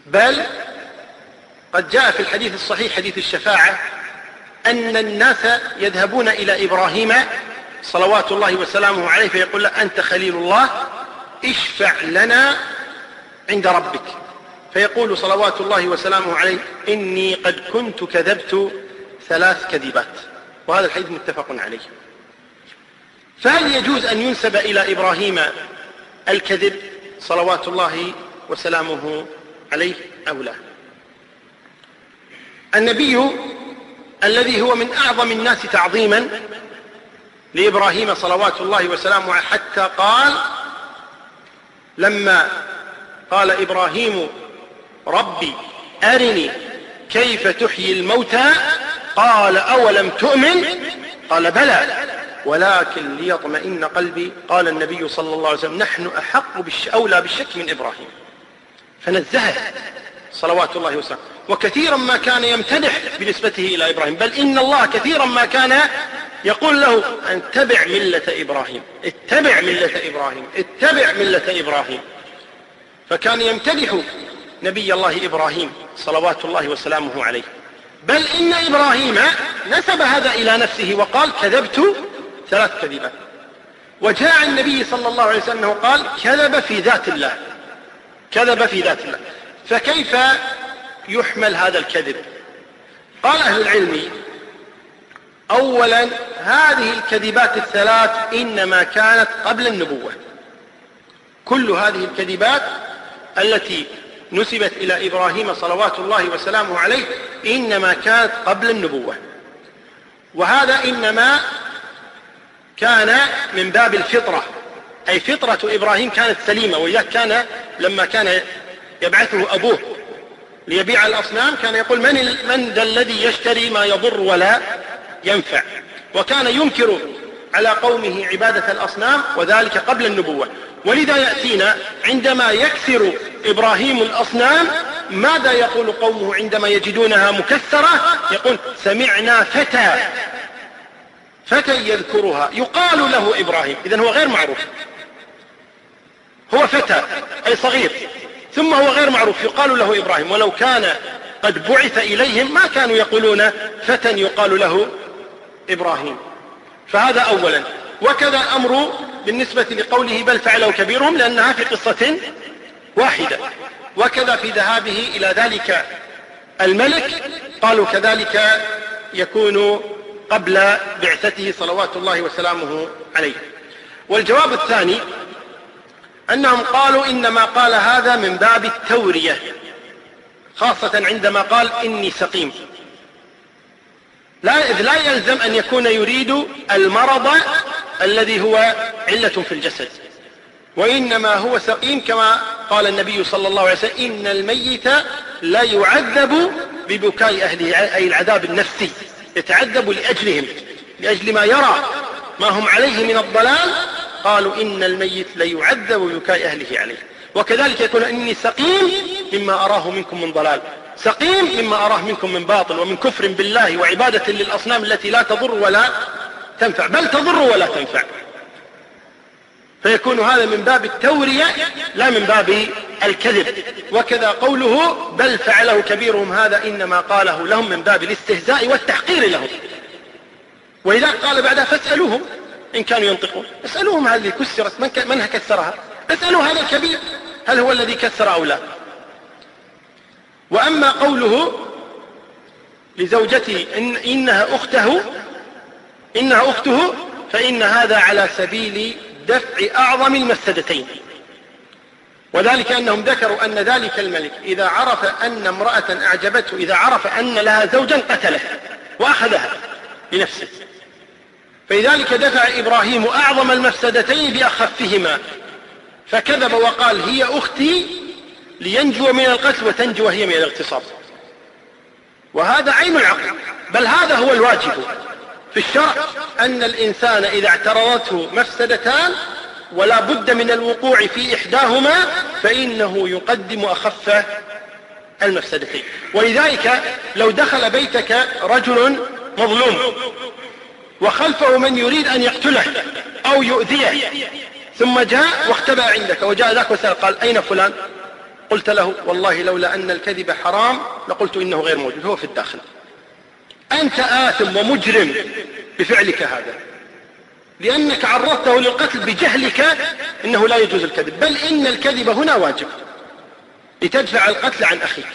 بل قد جاء في الحديث الصحيح حديث الشفاعة أن الناس يذهبون إلى إبراهيم صلوات الله وسلامه عليه فيقول له أنت خليل الله اشفع لنا عند ربك. فيقول صلوات الله وسلامه عليه إني قد كنت كذبت ثلاث كذبات. وهذا الحديث متفق عليه. فهل يجوز أن ينسب إلى إبراهيم الكذب صلوات الله وسلامه عليه أو لا؟ النبي الذي هو من أعظم الناس تعظيما لإبراهيم صلوات الله وسلامه حتى قال لما قال إبراهيم ربي أرني كيف تحيي الموتى؟ قال أولم تؤمن؟ قال بلى. ولكن ليطمئن قلبي قال النبي صلى الله عليه وسلم نحن أحق بالش... أولى بالشك من إبراهيم. فنزهه صلوات الله وسلامه. وكثيرا ما كان يمتدح بنسبته إلى إبراهيم بل إن الله كثيرا ما كان يقول له أن اتبع ملة إبراهيم اتبع ملة إبراهيم اتبع ملة إبراهيم. فكان يمتدح نبي الله إبراهيم صلوات الله وسلامه عليه. بل إن إبراهيم نسب هذا إلى نفسه وقال كذبت ثلاث كذبات. وجاء النبي صلى الله عليه وسلم قال كذب في ذات الله. كذب في ذات الله. فكيف يحمل هذا الكذب؟ قال أهل العلم أولا هذه الكذبات الثلاث إنما كانت قبل النبوة. كل هذه الكذبات التي نسبت إلى إبراهيم صلوات الله وسلامه عليه إنما كانت قبل النبوة. وهذا إنما كان من باب الفطرة. أي فطرة إبراهيم كانت سليمة وإياه كان لما كان يبعثه أبوه ليبيع الأصنام كان يقول من, من ذا الذي يشتري ما يضر ولا ينفع. وكان ينكر على قومه عبادة الأصنام وذلك قبل النبوة. ولذا يأتينا عندما يكسر إبراهيم الأصنام ماذا يقول قومه عندما يجدونها مكسرة؟ يقول سمعنا فتى. فتى يذكرها. يقال له إبراهيم. إذا هو غير معروف. هو فتى أي صغير. ثم هو غير معروف. يقال له إبراهيم. ولو كان قد بعث إليهم ما كانوا يقولون. فتى يقال له إبراهيم. فهذا أولا. وكذا أمر بالنسبة لقوله بل فعله كبيرهم لأنها في قصة واحدة. وكذا في ذهابه إلى ذلك الملك قالوا كذلك يكون قبل بعثته صلوات الله وسلامه عليه. والجواب الثاني أنهم قالوا إنما قال هذا من باب التورية خاصة عندما قال إني سقيم. لا, إذ لا يلزم أن يكون يريد المرض الذي هو علة في الجسد. وإنما هو سقيم كما قال النبي صلى الله عليه وسلم إن الميت لا يعذب ببكاء أهله أي العذاب النفسي يتعذب لأجلهم لأجل ما يرى ما هم عليه من الضلال. قالوا إن الميت ليعذب ببكاء أهله عليه. وكذلك يكون إني سقيم مما أراه منكم من ضلال. سقيم مما أراه منكم من باطل ومن كفر بالله وعبادة للأصنام التي لا تضر ولا تنفع بل تضر ولا تنفع. فيكون هذا من باب التورية لا من باب الكذب. وكذا قوله بل فعله كبيرهم هذا إنما قاله لهم من باب الاستهزاء والتحقير لهم. وإذا قال بعدها فاسألوهم إن كانوا ينطقون. اسألوهم هذه كسرت من, من كسرها؟ اسألوا هذا الكبير هل هو الذي كسر أو لا؟ وأما قوله لزوجته إن إنها أخته إنها أخته فإن هذا على سبيل دفع أعظم المفسدتين. وذلك أنهم ذكروا أن ذلك الملك إذا عرف أن امرأة أعجبته إذا عرف أن لها زوجا قتله وأخذها لنفسه. فلذلك دفع إبراهيم أعظم المفسدتين بأخفهما. فكذب وقال هي أختي لينجو من القتل وتنجو هي من الاغتصاب. وهذا عين العقل بل هذا هو الواجب. في الشرع أن الإنسان إذا اعترضته مفسدتان ولا بد من الوقوع في إحداهما فإنه يقدم أخف المفسدتين. ولذلك لو دخل بيتك رجل مظلوم وخلفه من يريد أن يقتله أو يؤذيه ثم جاء واختبأ عندك وجاء ذاك وسأل قال أين فلان؟ قلت له والله لولا أن الكذب حرام لقلت إنه غير موجود هو في الداخل. أنت آثم ومجرم بفعلك هذا لأنك عرضته للقتل بجهلك إنه لا يجوز الكذب بل إن الكذب هنا واجب لتدفع القتل عن أخيك.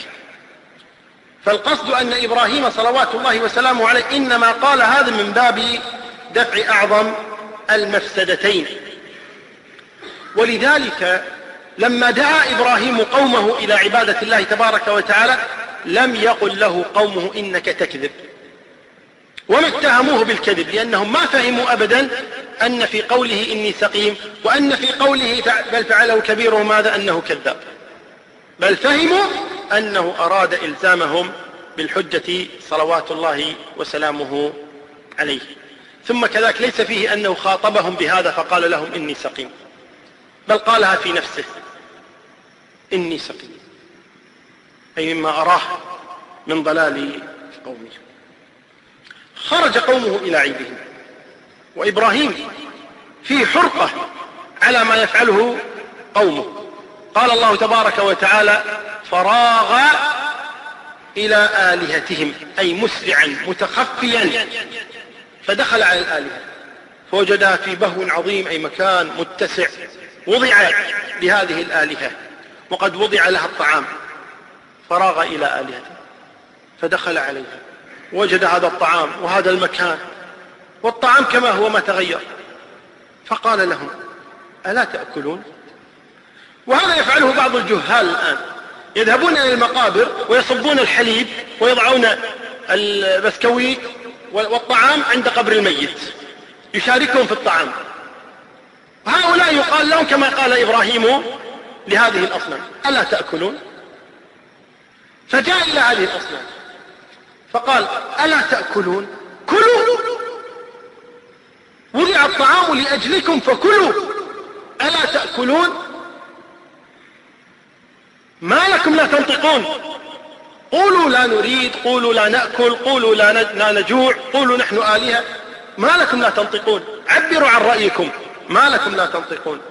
فالقصد أن إبراهيم صلوات الله وسلامه عليه إنما قال هذا من باب دفع أعظم المفسدتين. ولذلك لما دعا إبراهيم قومه إلى عبادة الله تبارك وتعالى لم يقل له قومه إنك تكذب. وما اتهموه بالكذب لأنهم ما فهموا أبدا أن في قوله إني سقيم وأن في قوله بل فعله كبيره ماذا؟ أنه كذاب. بل فهموا أنه أراد إلزامهم بالحجة صلوات الله وسلامه عليه. ثم كذلك ليس فيه أنه خاطبهم بهذا فقال لهم إني سقيم. بل قالها في نفسه. إني سقيم. أي مما أراه من ضلال قومه. خرج قومه إلى عيدهم وإبراهيم فيه حرقة على ما يفعله قومه. قال الله تبارك وتعالى فراغ إلى آلهتهم أي مسرعا متخفيا. فدخل على الآلهة. فوجدها في بهو عظيم أي مكان متسع وضع لهذه الآلهة. وقد وضع لها الطعام. فراغ إلى آلهته. فدخل عليها. وجد هذا الطعام وهذا المكان. والطعام كما هو ما تغير. فقال لهم ألا تأكلون؟ وهذا يفعله بعض الجهال الآن. يذهبون إلى المقابر ويصبون الحليب ويضعون البسكويت والطعام عند قبر الميت. يشاركهم في الطعام. هؤلاء يقال لهم كما قال إبراهيم لهذه الأصنام. ألا تأكلون؟ فجاء إلى هذه الأصنام. فقال ألا تأكلون؟ كلوا. وضع الطعام لأجلكم فكلوا. ألا تأكلون؟ ما لكم لا تنطقون. قولوا لا نريد قولوا لا نأكل قولوا لا نجوع قولوا نحن آلهة. ما لكم لا تنطقون. عبروا عن رأيكم. ما لكم لا تنطقون.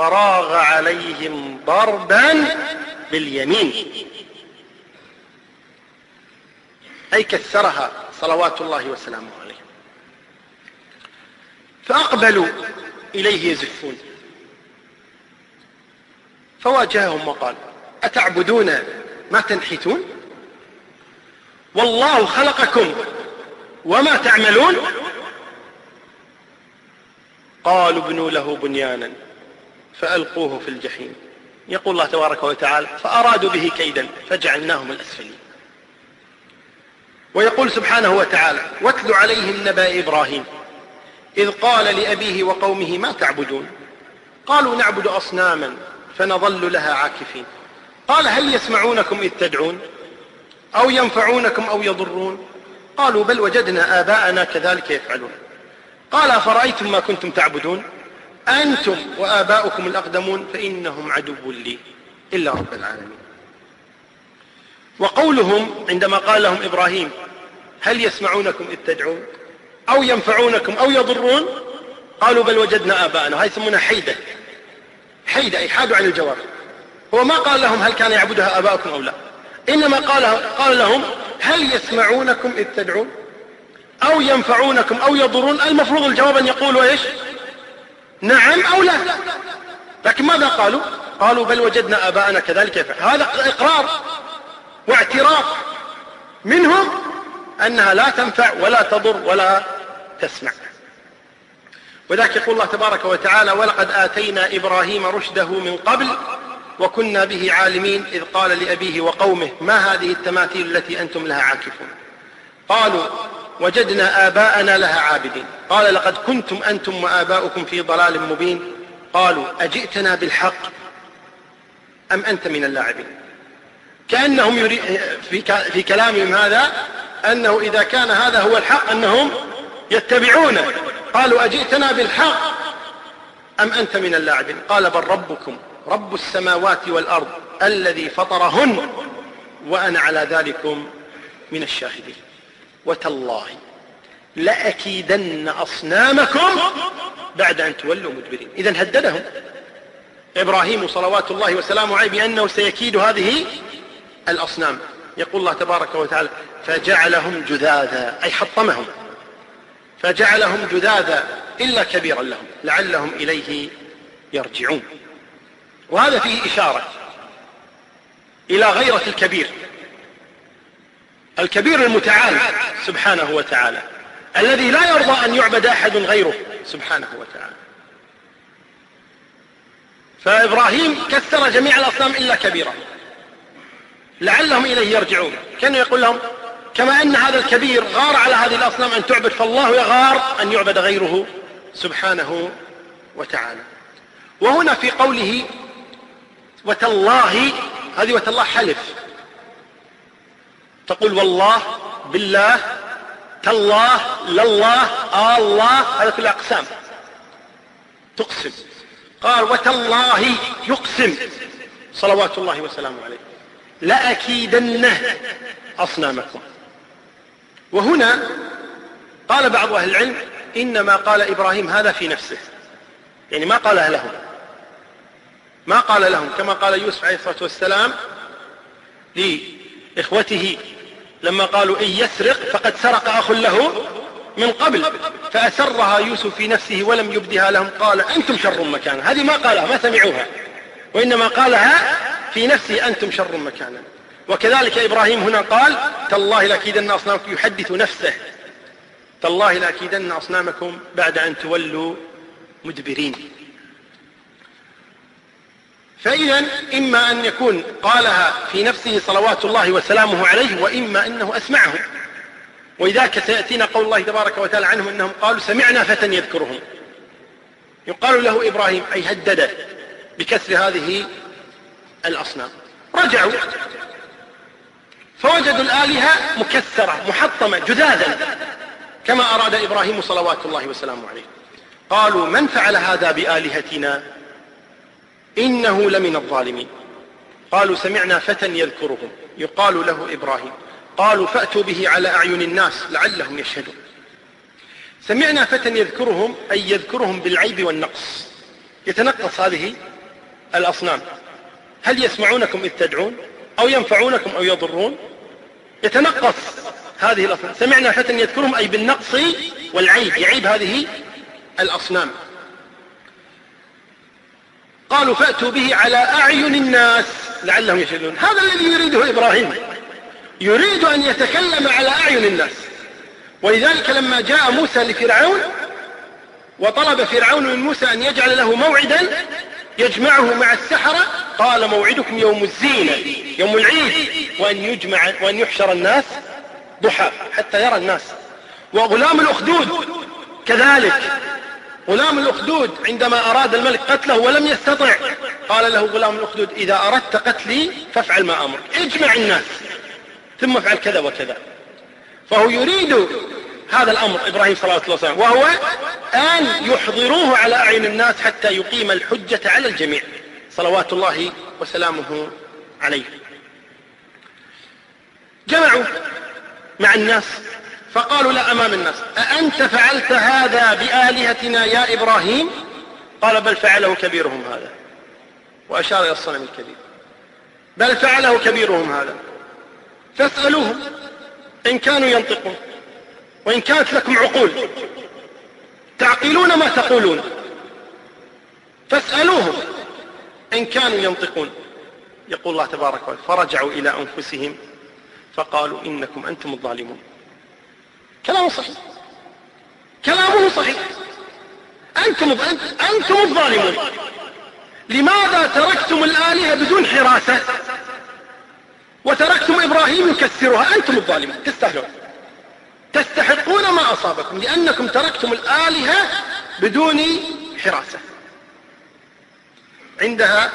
فراغ عليهم ضربا باليمين. أي كسرها صلوات الله وسلامه عليه. فأقبلوا إليه يزفون. فواجههم وقال أتعبدون ما تنحتون؟ والله خلقكم وما تعملون؟ قالوا ابنوا له بنيانا. فألقوه في الجحيم. يقول الله تبارك وتعالى فأرادوا به كيدا فجعلناهم الأسفلين. ويقول سبحانه وتعالى واتل عليهم نبأ إبراهيم إذ قال لأبيه وقومه ما تعبدون؟ قالوا نعبد أصناما فنظل لها عاكفين. قال هل يسمعونكم إذ تدعون؟ أو ينفعونكم أو يضرون؟ قالوا بل وجدنا آباءنا كذلك يفعلون. قال أفرأيتم ما كنتم تعبدون؟ أنتم وآباؤكم الأقدمون فإنهم عدو لي إلا رب العالمين. وقولهم عندما قال لهم إبراهيم هل يسمعونكم إذ تدعون؟ أو ينفعونكم أو يضرون؟ قالوا بل وجدنا آباءنا. هاي يسمونها حيدة. حيدة أي حادوا عن الجواب. هو ما قال لهم هل كان يعبدها آباؤكم أو لا. إنما قال, قال لهم هل يسمعونكم إذ تدعون؟ أو ينفعونكم أو يضرون؟ المفروض الجواب أن يقولوا إيش؟ نعم أو لا؟ لكن ماذا قالوا؟ قالوا بل وجدنا آباءنا كذلك هذا إقرار واعتراف منهم أنها لا تنفع ولا تضر ولا تسمع. وذلك يقول الله تبارك وتعالى ولقد آتينا إبراهيم رشده من قبل وكنا به عالمين إذ قال لأبيه وقومه ما هذه التماثيل التي أنتم لها عاكفون؟ قالوا وجدنا آباءنا لها عابدين. قال لقد كنتم أنتم وآباؤكم في ضلال مبين. قالوا أجئتنا بالحق أم أنت من اللاعبين؟ كأنهم يري... في, كلامهم هذا أنه إذا كان هذا هو الحق أنهم يتبعونه قالوا أجئتنا بالحق أم أنت من اللاعبين؟ قال بل ربكم رب السماوات والأرض الذي فطرهن وأنا على ذلكم من الشاهدين. وتالله لأكيدن أصنامكم بعد أن تولوا مدبرين. إذا هددهم. إبراهيم صلوات الله وسلامه عليه بأنه سيكيد هذه الأصنام. يقول الله تبارك وتعالى فجعلهم جذاذا أي حطمهم. فجعلهم جذاذا إلا كبيرا لهم لعلهم إليه يرجعون. وهذا فيه إشارة إلى غيرة الكبير. الكبير المتعال سبحانه وتعالى الذي لا يرضى أن يعبد أحد غيره سبحانه وتعالى. فإبراهيم كسر جميع الأصنام إلا كبيرة. لعلهم إليه يرجعون. كان يقول لهم كما أن هذا الكبير غار على هذه الأصنام أن تعبد فالله يغار أن يعبد غيره سبحانه وتعالى. وهنا في قوله وتالله هذه وتالله حلف. تقول والله بالله تالله لله الله هذا كل أقسام. تقسم. قال وتالله يقسم. صلوات الله وسلامه عليه. لأكيدن أصنامكم. وهنا قال بعض أهل العلم إنما قال إبراهيم هذا في نفسه. يعني ما قالها لهم ما قال لهم كما قال يوسف عليه الصلاة والسلام لإخوته لما قالوا إن يسرق فقد سرق أخ له من قبل فأسرها يوسف في نفسه ولم يبدها لهم قال أنتم شر مكانا. هذه ما قالها ما سمعوها. وإنما قالها في نفسه أنتم شر مكانا. وكذلك إبراهيم هنا قال تالله لأكيدن أصنامكم يحدث نفسه تالله لأكيدن أصنامكم بعد أن تولوا مدبرين. فإذا إما أن يكون قالها في نفسه صلوات الله وسلامه عليه وإما أنه أسمعه. ولذلك سيأتينا قول الله تبارك وتعالى عنهم أنهم قالوا سمعنا فتى يذكرهم. يقال له إبراهيم أي هدد بكسر هذه الأصنام. رجعوا. فوجدوا الآلهة مكسرة محطمة جذاذا كما أراد إبراهيم صلوات الله وسلامه عليه. قالوا من فعل هذا بآلهتنا؟ إنه لمن الظالمين. قالوا سمعنا فتى يذكرهم. يقال له إبراهيم. قالوا فأتوا به على أعين الناس لعلهم يشهدون. سمعنا فتى يذكرهم أي يذكرهم بالعيب والنقص. يتنقص هذه الأصنام. هل يسمعونكم إذ تدعون؟ أو ينفعونكم أو يضرون؟ يتنقص هذه الأصنام. سمعنا فتى يذكرهم أي بالنقص والعيب. يعيب هذه الأصنام. قالوا فأتوا به على أعين الناس لعلهم يشهدون. هذا الذي يريده إبراهيم. يريد أن يتكلم على أعين الناس. ولذلك لما جاء موسى لفرعون وطلب فرعون من موسى أن يجعل له موعدا يجمعه مع السحرة قال موعدكم يوم الزينة يوم العيد وأن, يجمع وأن يحشر الناس ضحى حتى يرى الناس. وغلام الأخدود كذلك غلام الأخدود عندما أراد الملك قتله ولم يستطع. قال له غلام الأخدود إذا أردت قتلي فافعل ما أمرك اجمع الناس ثم افعل كذا وكذا. فهو يريد هذا الأمر إبراهيم صلى الله عليه وسلم وهو أن يحضروه على أعين الناس حتى يقيم الحجة على الجميع. صلوات الله وسلامه عليه. جمعوا مع الناس فقالوا لا أمام الناس. أأنت فعلت هذا بآلهتنا يا إبراهيم؟ قال بل فعله كبيرهم هذا. وأشار إلى الصنم الكبير. بل فعله كبيرهم هذا. فاسألوهم. إن كانوا ينطقون. وإن كانت لكم عقول. تعقلون ما تقولون. فاسألوهم. إن كانوا ينطقون. يقول الله تبارك وتعالى فرجعوا إلى أنفسهم. فقالوا إنكم أنتم الظالمون. كلامه صحيح. كلامه صحيح. أنتم, أنتم الظالمون. لماذا تركتم الآلهة بدون حراسة؟ وتركتم إبراهيم يكسرها. أنتم الظالمون. تستاهلون تستحقون ما أصابكم لأنكم تركتم الآلهة بدون حراسة. عندها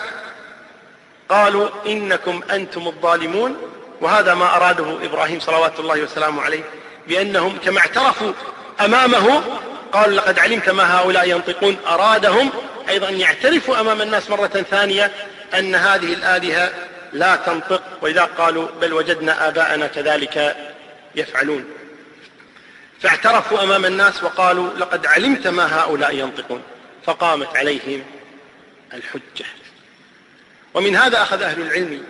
قالوا إنكم أنتم الظالمون وهذا ما أراده إبراهيم صلوات الله وسلامه عليه. بأنهم كما اعترفوا أمامه قالوا لقد علمت ما هؤلاء ينطقون. أرادهم أيضا أن يعترفوا أمام الناس مرة ثانية أن هذه الآلهة لا تنطق ولذا قالوا بل وجدنا آباءنا كذلك يفعلون. فاعترفوا أمام الناس وقالوا لقد علمت ما هؤلاء ينطقون. فقامت عليهم الحجة. ومن هذا أخذ أهل العلم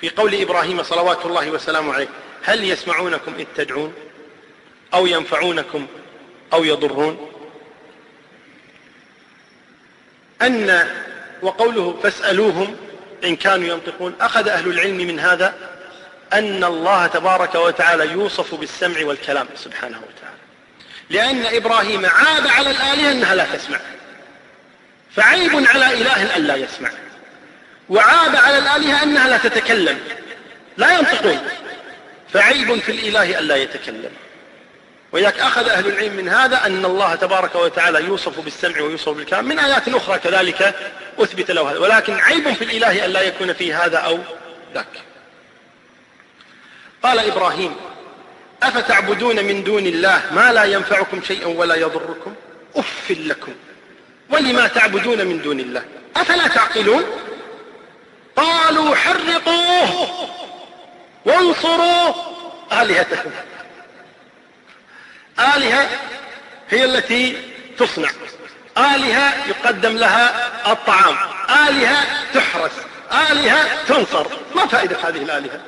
في قول إبراهيم صلوات الله وسلامه عليه هل يسمعونكم إذ تدعون؟ أو ينفعونكم أو يضرون. أن وقوله فاسألوهم إن كانوا ينطقون أخذ أهل العلم من هذا أن الله تبارك وتعالى يوصف بالسمع والكلام سبحانه وتعالى. لأن إبراهيم عاب على الآلهة أنها لا تسمع. فعيب على إله أن لا يسمع. وعاب على الآلهة أنها لا تتكلم. لا ينطقون. فعيب في الإله أن لا يتكلم. وياك أخذ أهل العلم من هذا أن الله تبارك وتعالى يوصف بالسمع ويوصف بالكلام. من آيات أخرى كذلك أثبت له هذا. ولكن عيب في الإله أن لا يكون فيه هذا أو ذاك. قال إبراهيم أفتعبدون من دون الله ما لا ينفعكم شيئا ولا يضركم؟ أف لكم. ولما تعبدون من دون الله؟ أفلا تعقلون؟ قالوا حرقوه وانصروا آلهتكم آلهة هي التي تصنع. آلهة يقدم لها الطعام. آلهة تحرس آلهة تنصر. ما فائدة هذه الآلهة؟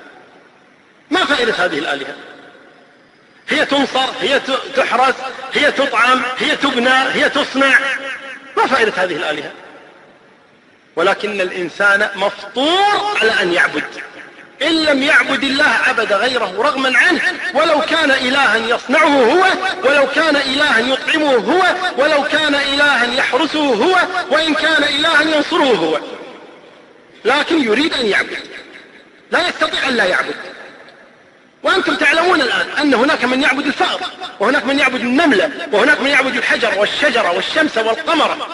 ما فائدة هذه الآلهة؟ هي تنصر هي تحرس هي تطعم هي تبنى هي تصنع. ما فائدة هذه الآلهة؟ ولكن الإنسان مفطور على أن يعبد. إن لم يعبد الله عبد غيره رغما عنه ولو كان إلها يصنعه هو ولو كان إلها يطعمه هو ولو كان إلها يحرسه هو وإن كان إلها ينصره هو. لكن يريد أن يعبد. لا يستطيع أن لا يعبد. وأنتم تعلمون الآن أن هناك من يعبد الفأر وهناك من يعبد النملة وهناك من يعبد الحجر والشجرة والشمس والقمر.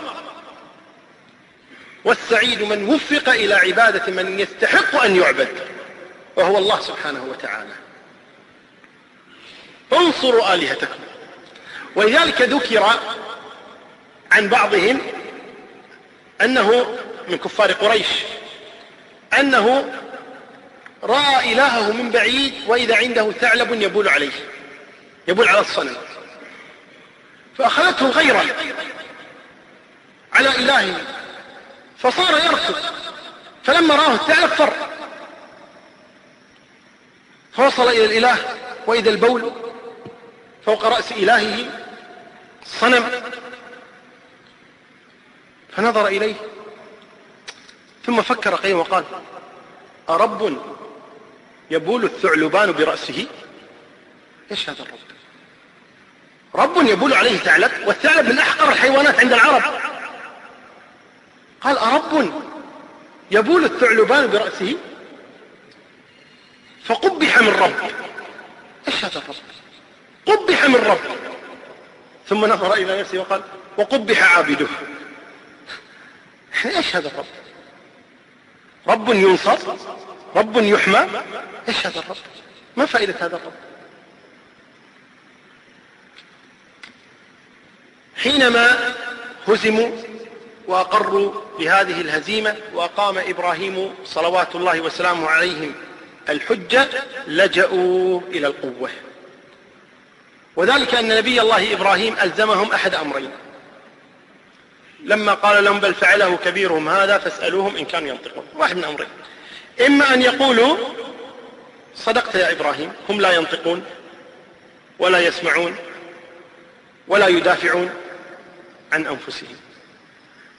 والسعيد من وفق إلى عبادة من يستحق أن يعبد. وهو الله سبحانه وتعالى. انصروا آلهتكم. ولذلك ذكر عن بعضهم أنه من كفار قريش أنه رأى إلهه من بعيد وإذا عنده ثعلب يبول عليه يبول على الصنم. فأخذته الغيرة على إلهه فصار يركض. فلما رآه الثعلب فر. فوصل إلى الإله وإذا البول فوق رأس إلهه صنم فنظر إليه ثم فكر قيما وقال أرب يبول الثعلبان برأسه؟ إيش هذا الرب؟ رب يبول عليه ثعلب والثعلب من أحقر الحيوانات عند العرب. قال أرب يبول الثعلبان برأسه؟ فقبح من رب. إيش هذا الرب. قبح من رب. ثم نظر إلى نفسه وقال وقبح عابده. إيش هذا الرب. رب ينصر رب يحمى. إيش هذا الرب. ما فائدة هذا الرب؟ حينما هزموا وأقروا بهذه الهزيمة وأقام إبراهيم صلوات الله وسلامه عليهم الحجة لجأوا إلى القوة. وذلك أن نبي الله إبراهيم ألزمهم أحد أمرين. لما قال لهم بل فعله كبيرهم هذا فاسألوهم إن كانوا ينطقون. واحد من أمرين. إما أن يقولوا صدقت يا إبراهيم هم لا ينطقون ولا يسمعون ولا يدافعون عن أنفسهم.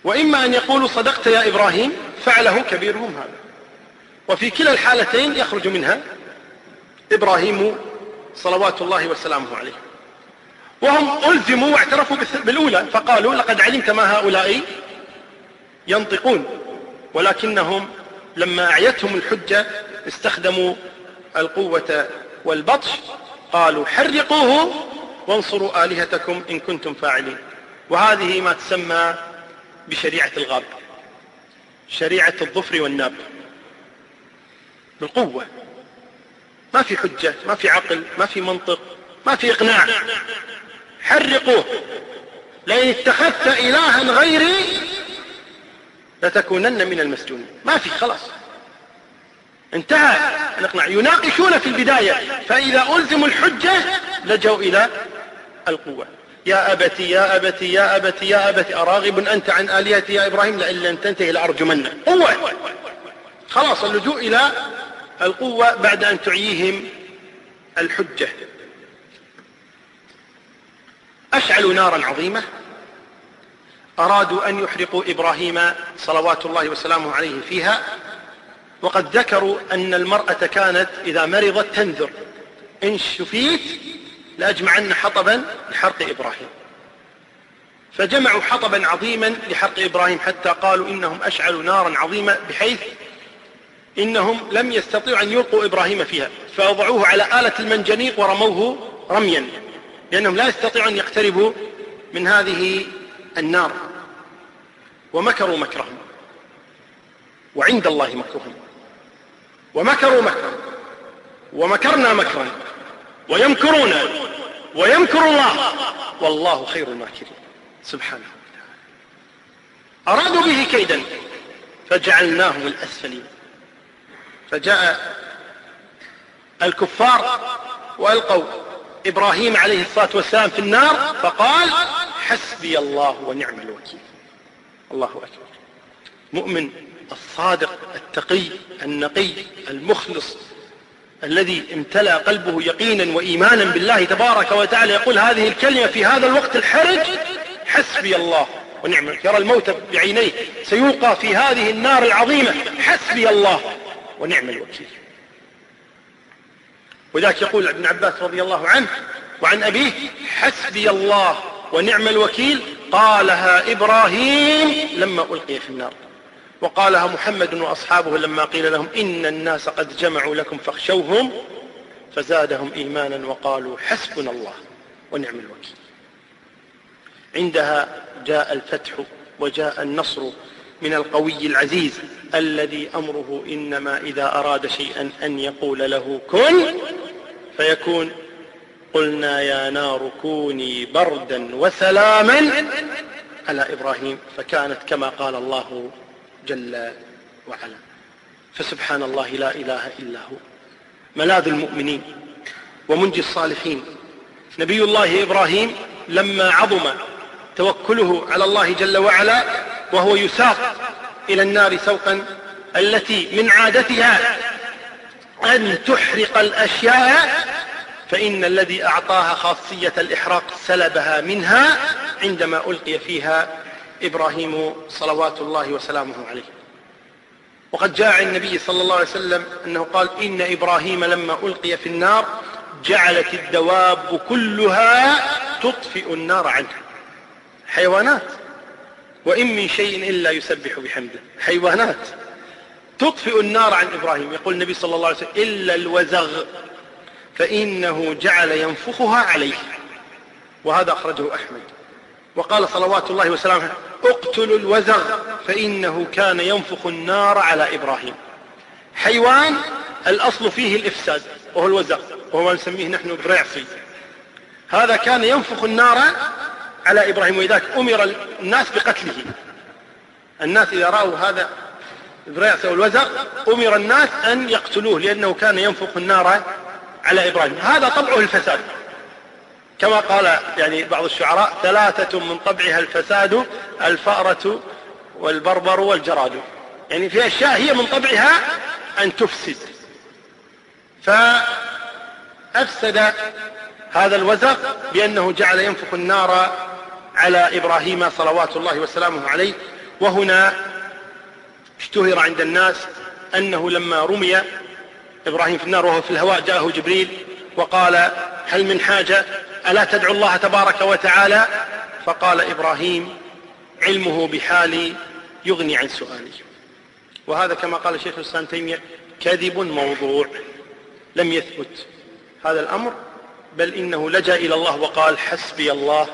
وإما أن يقولوا صدقت يا إبراهيم فعله كبيرهم هذا. وفي كلا الحالتين يخرج منها إبراهيم صلوات الله وسلامه عليه. وهم ألزموا واعترفوا بالأولى فقالوا لقد علمت ما هؤلاء ينطقون ولكنهم لما أعيتهم الحجة استخدموا القوة والبطش قالوا حرقوه وانصروا آلهتكم إن كنتم فاعلين. وهذه ما تسمى بشريعة الغاب شريعة الظفر والناب. بالقوة. ما في حجة ما في عقل ما في منطق ما في إقناع. حرقوه. لئن اتخذت إلها غيري لتكونن من المسجونين. ما في خلاص. انتهى. الإقناع يناقشون في البداية. فإذا ألزموا الحجة لجوا إلى القوة. يا أبتي يا أبتي يا أبتي يا أبتي أراغب أنت عن آلهتي يا إبراهيم لئن لم تنتهي لأرجمنك قوة. خلاص اللجوء إلى القوة بعد أن تعييهم الحجة. أشعلوا نارا عظيمة. أرادوا أن يحرقوا إبراهيم صلوات الله وسلامه عليه فيها. وقد ذكروا أن المرأة كانت إذا مرضت تنذر. إن شفيت لأجمعن حطبا لحرق إبراهيم. فجمعوا حطبا عظيما لحرق إبراهيم حتى قالوا إنهم أشعلوا نارا عظيمة بحيث إنهم لم يستطيعوا أن يلقوا إبراهيم فيها فوضعوه على آلة المنجنيق ورموه رميا لأنهم لا يستطيعوا أن يقتربوا من هذه النار. ومكروا مكرهم. وعند الله مكرهم. ومكروا مكرا ومكرنا مكرا. ويمكرون. ويمكر الله. والله خير الماكرين. سبحانه وتعالى. أرادوا به كيدا. فجعلناهم الأسفلين. فجاء الكفار وألقوا إبراهيم عليه الصلاة والسلام في النار فقال حسبي الله ونعم الوكيل. الله أكبر. مؤمن الصادق التقي النقي المخلص الذي امتلأ قلبه يقينا وإيمانا بالله تبارك وتعالى يقول هذه الكلمة في هذا الوقت الحرج. حسبي الله ونعم يرى الموت بعينيه سيلقى في هذه النار العظيمة. حسبي الله. ونعم الوكيل. وذاك يقول ابن عباس رضي الله عنه وعن أبيه حسبي الله ونعم الوكيل قالها إبراهيم لما ألقي في النار. وقالها محمد وأصحابه لما قيل لهم إن الناس قد جمعوا لكم فاخشوهم فزادهم إيمانا وقالوا حسبنا الله ونعم الوكيل عندها جاء الفتح وجاء النصر من القوي العزيز الذي أمره إنما إذا أراد شيئا أن يقول له كن فيكون قلنا يا نار كوني بردا وسلاما على إبراهيم فكانت كما قال الله جل وعلا. فسبحان الله لا إله إلا هو. ملاذ المؤمنين ومنجي الصالحين. نبي الله إبراهيم لما عظم توكله على الله جل وعلا وهو يساق إلى النار سوقا التي من عادتها أن تحرق الأشياء فإن الذي أعطاها خاصية الإحراق سلبها منها عندما ألقي فيها إبراهيم صلوات الله وسلامه عليه. وقد جاء عن النبي صلى الله عليه وسلم أنه قال إن إبراهيم لما ألقي في النار جعلت الدواب كلها تطفئ النار عنه. حيوانات. وإن من شيء إلا يسبح بحمده. حيوانات. تطفئ النار عن إبراهيم. يقول النبي صلى الله عليه وسلم إلا الوزغ. فإنه جعل ينفخها عليه. وهذا أخرجه أحمد. وقال صلوات الله وسلامه اقتلوا الوزغ فإنه كان ينفخ النار على إبراهيم. حيوان الأصل فيه الإفساد وهو الوزغ وهو ما نسميه نحن برعصي. هذا كان ينفخ النار على إبراهيم. وإذاك أمر الناس بقتله الناس إذا رأوا هذا البريعس أو الوزغ أمر الناس أن يقتلوه لأنه كان ينفخ النار على إبراهيم. هذا طبعه الفساد. كما قال يعني بعض الشعراء ثلاثة من طبعها الفساد الفأرة والبربر والجراد. يعني في أشياء هي من طبعها أن تفسد. فأفسد هذا الوزغ بأنه جعل ينفخ النار على إبراهيم صلوات الله وسلامه عليه وهنا اشتهر عند الناس أنه لما رمي إبراهيم في النار وهو في الهواء جاءه جبريل وقال هل من حاجة؟ ألا تدعو الله تبارك وتعالى؟ فقال إبراهيم علمه بحالي يغني عن سؤالي. وهذا كما قال شيخ الإسلام تيمية كذب موضوع لم يثبت هذا الأمر بل إنه لجأ إلى الله وقال حسبي الله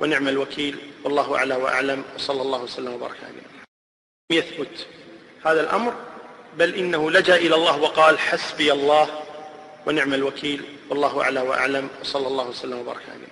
ونعم الوكيل. والله أعلى وأعلم. وصلى الله وسلم وبارك عليه يثبت هذا الأمر بل إنه لجأ إلى الله وقال حسبي الله ونعم الوكيل. والله أعلى وأعلم. وصلى الله وسلم وبارك عليه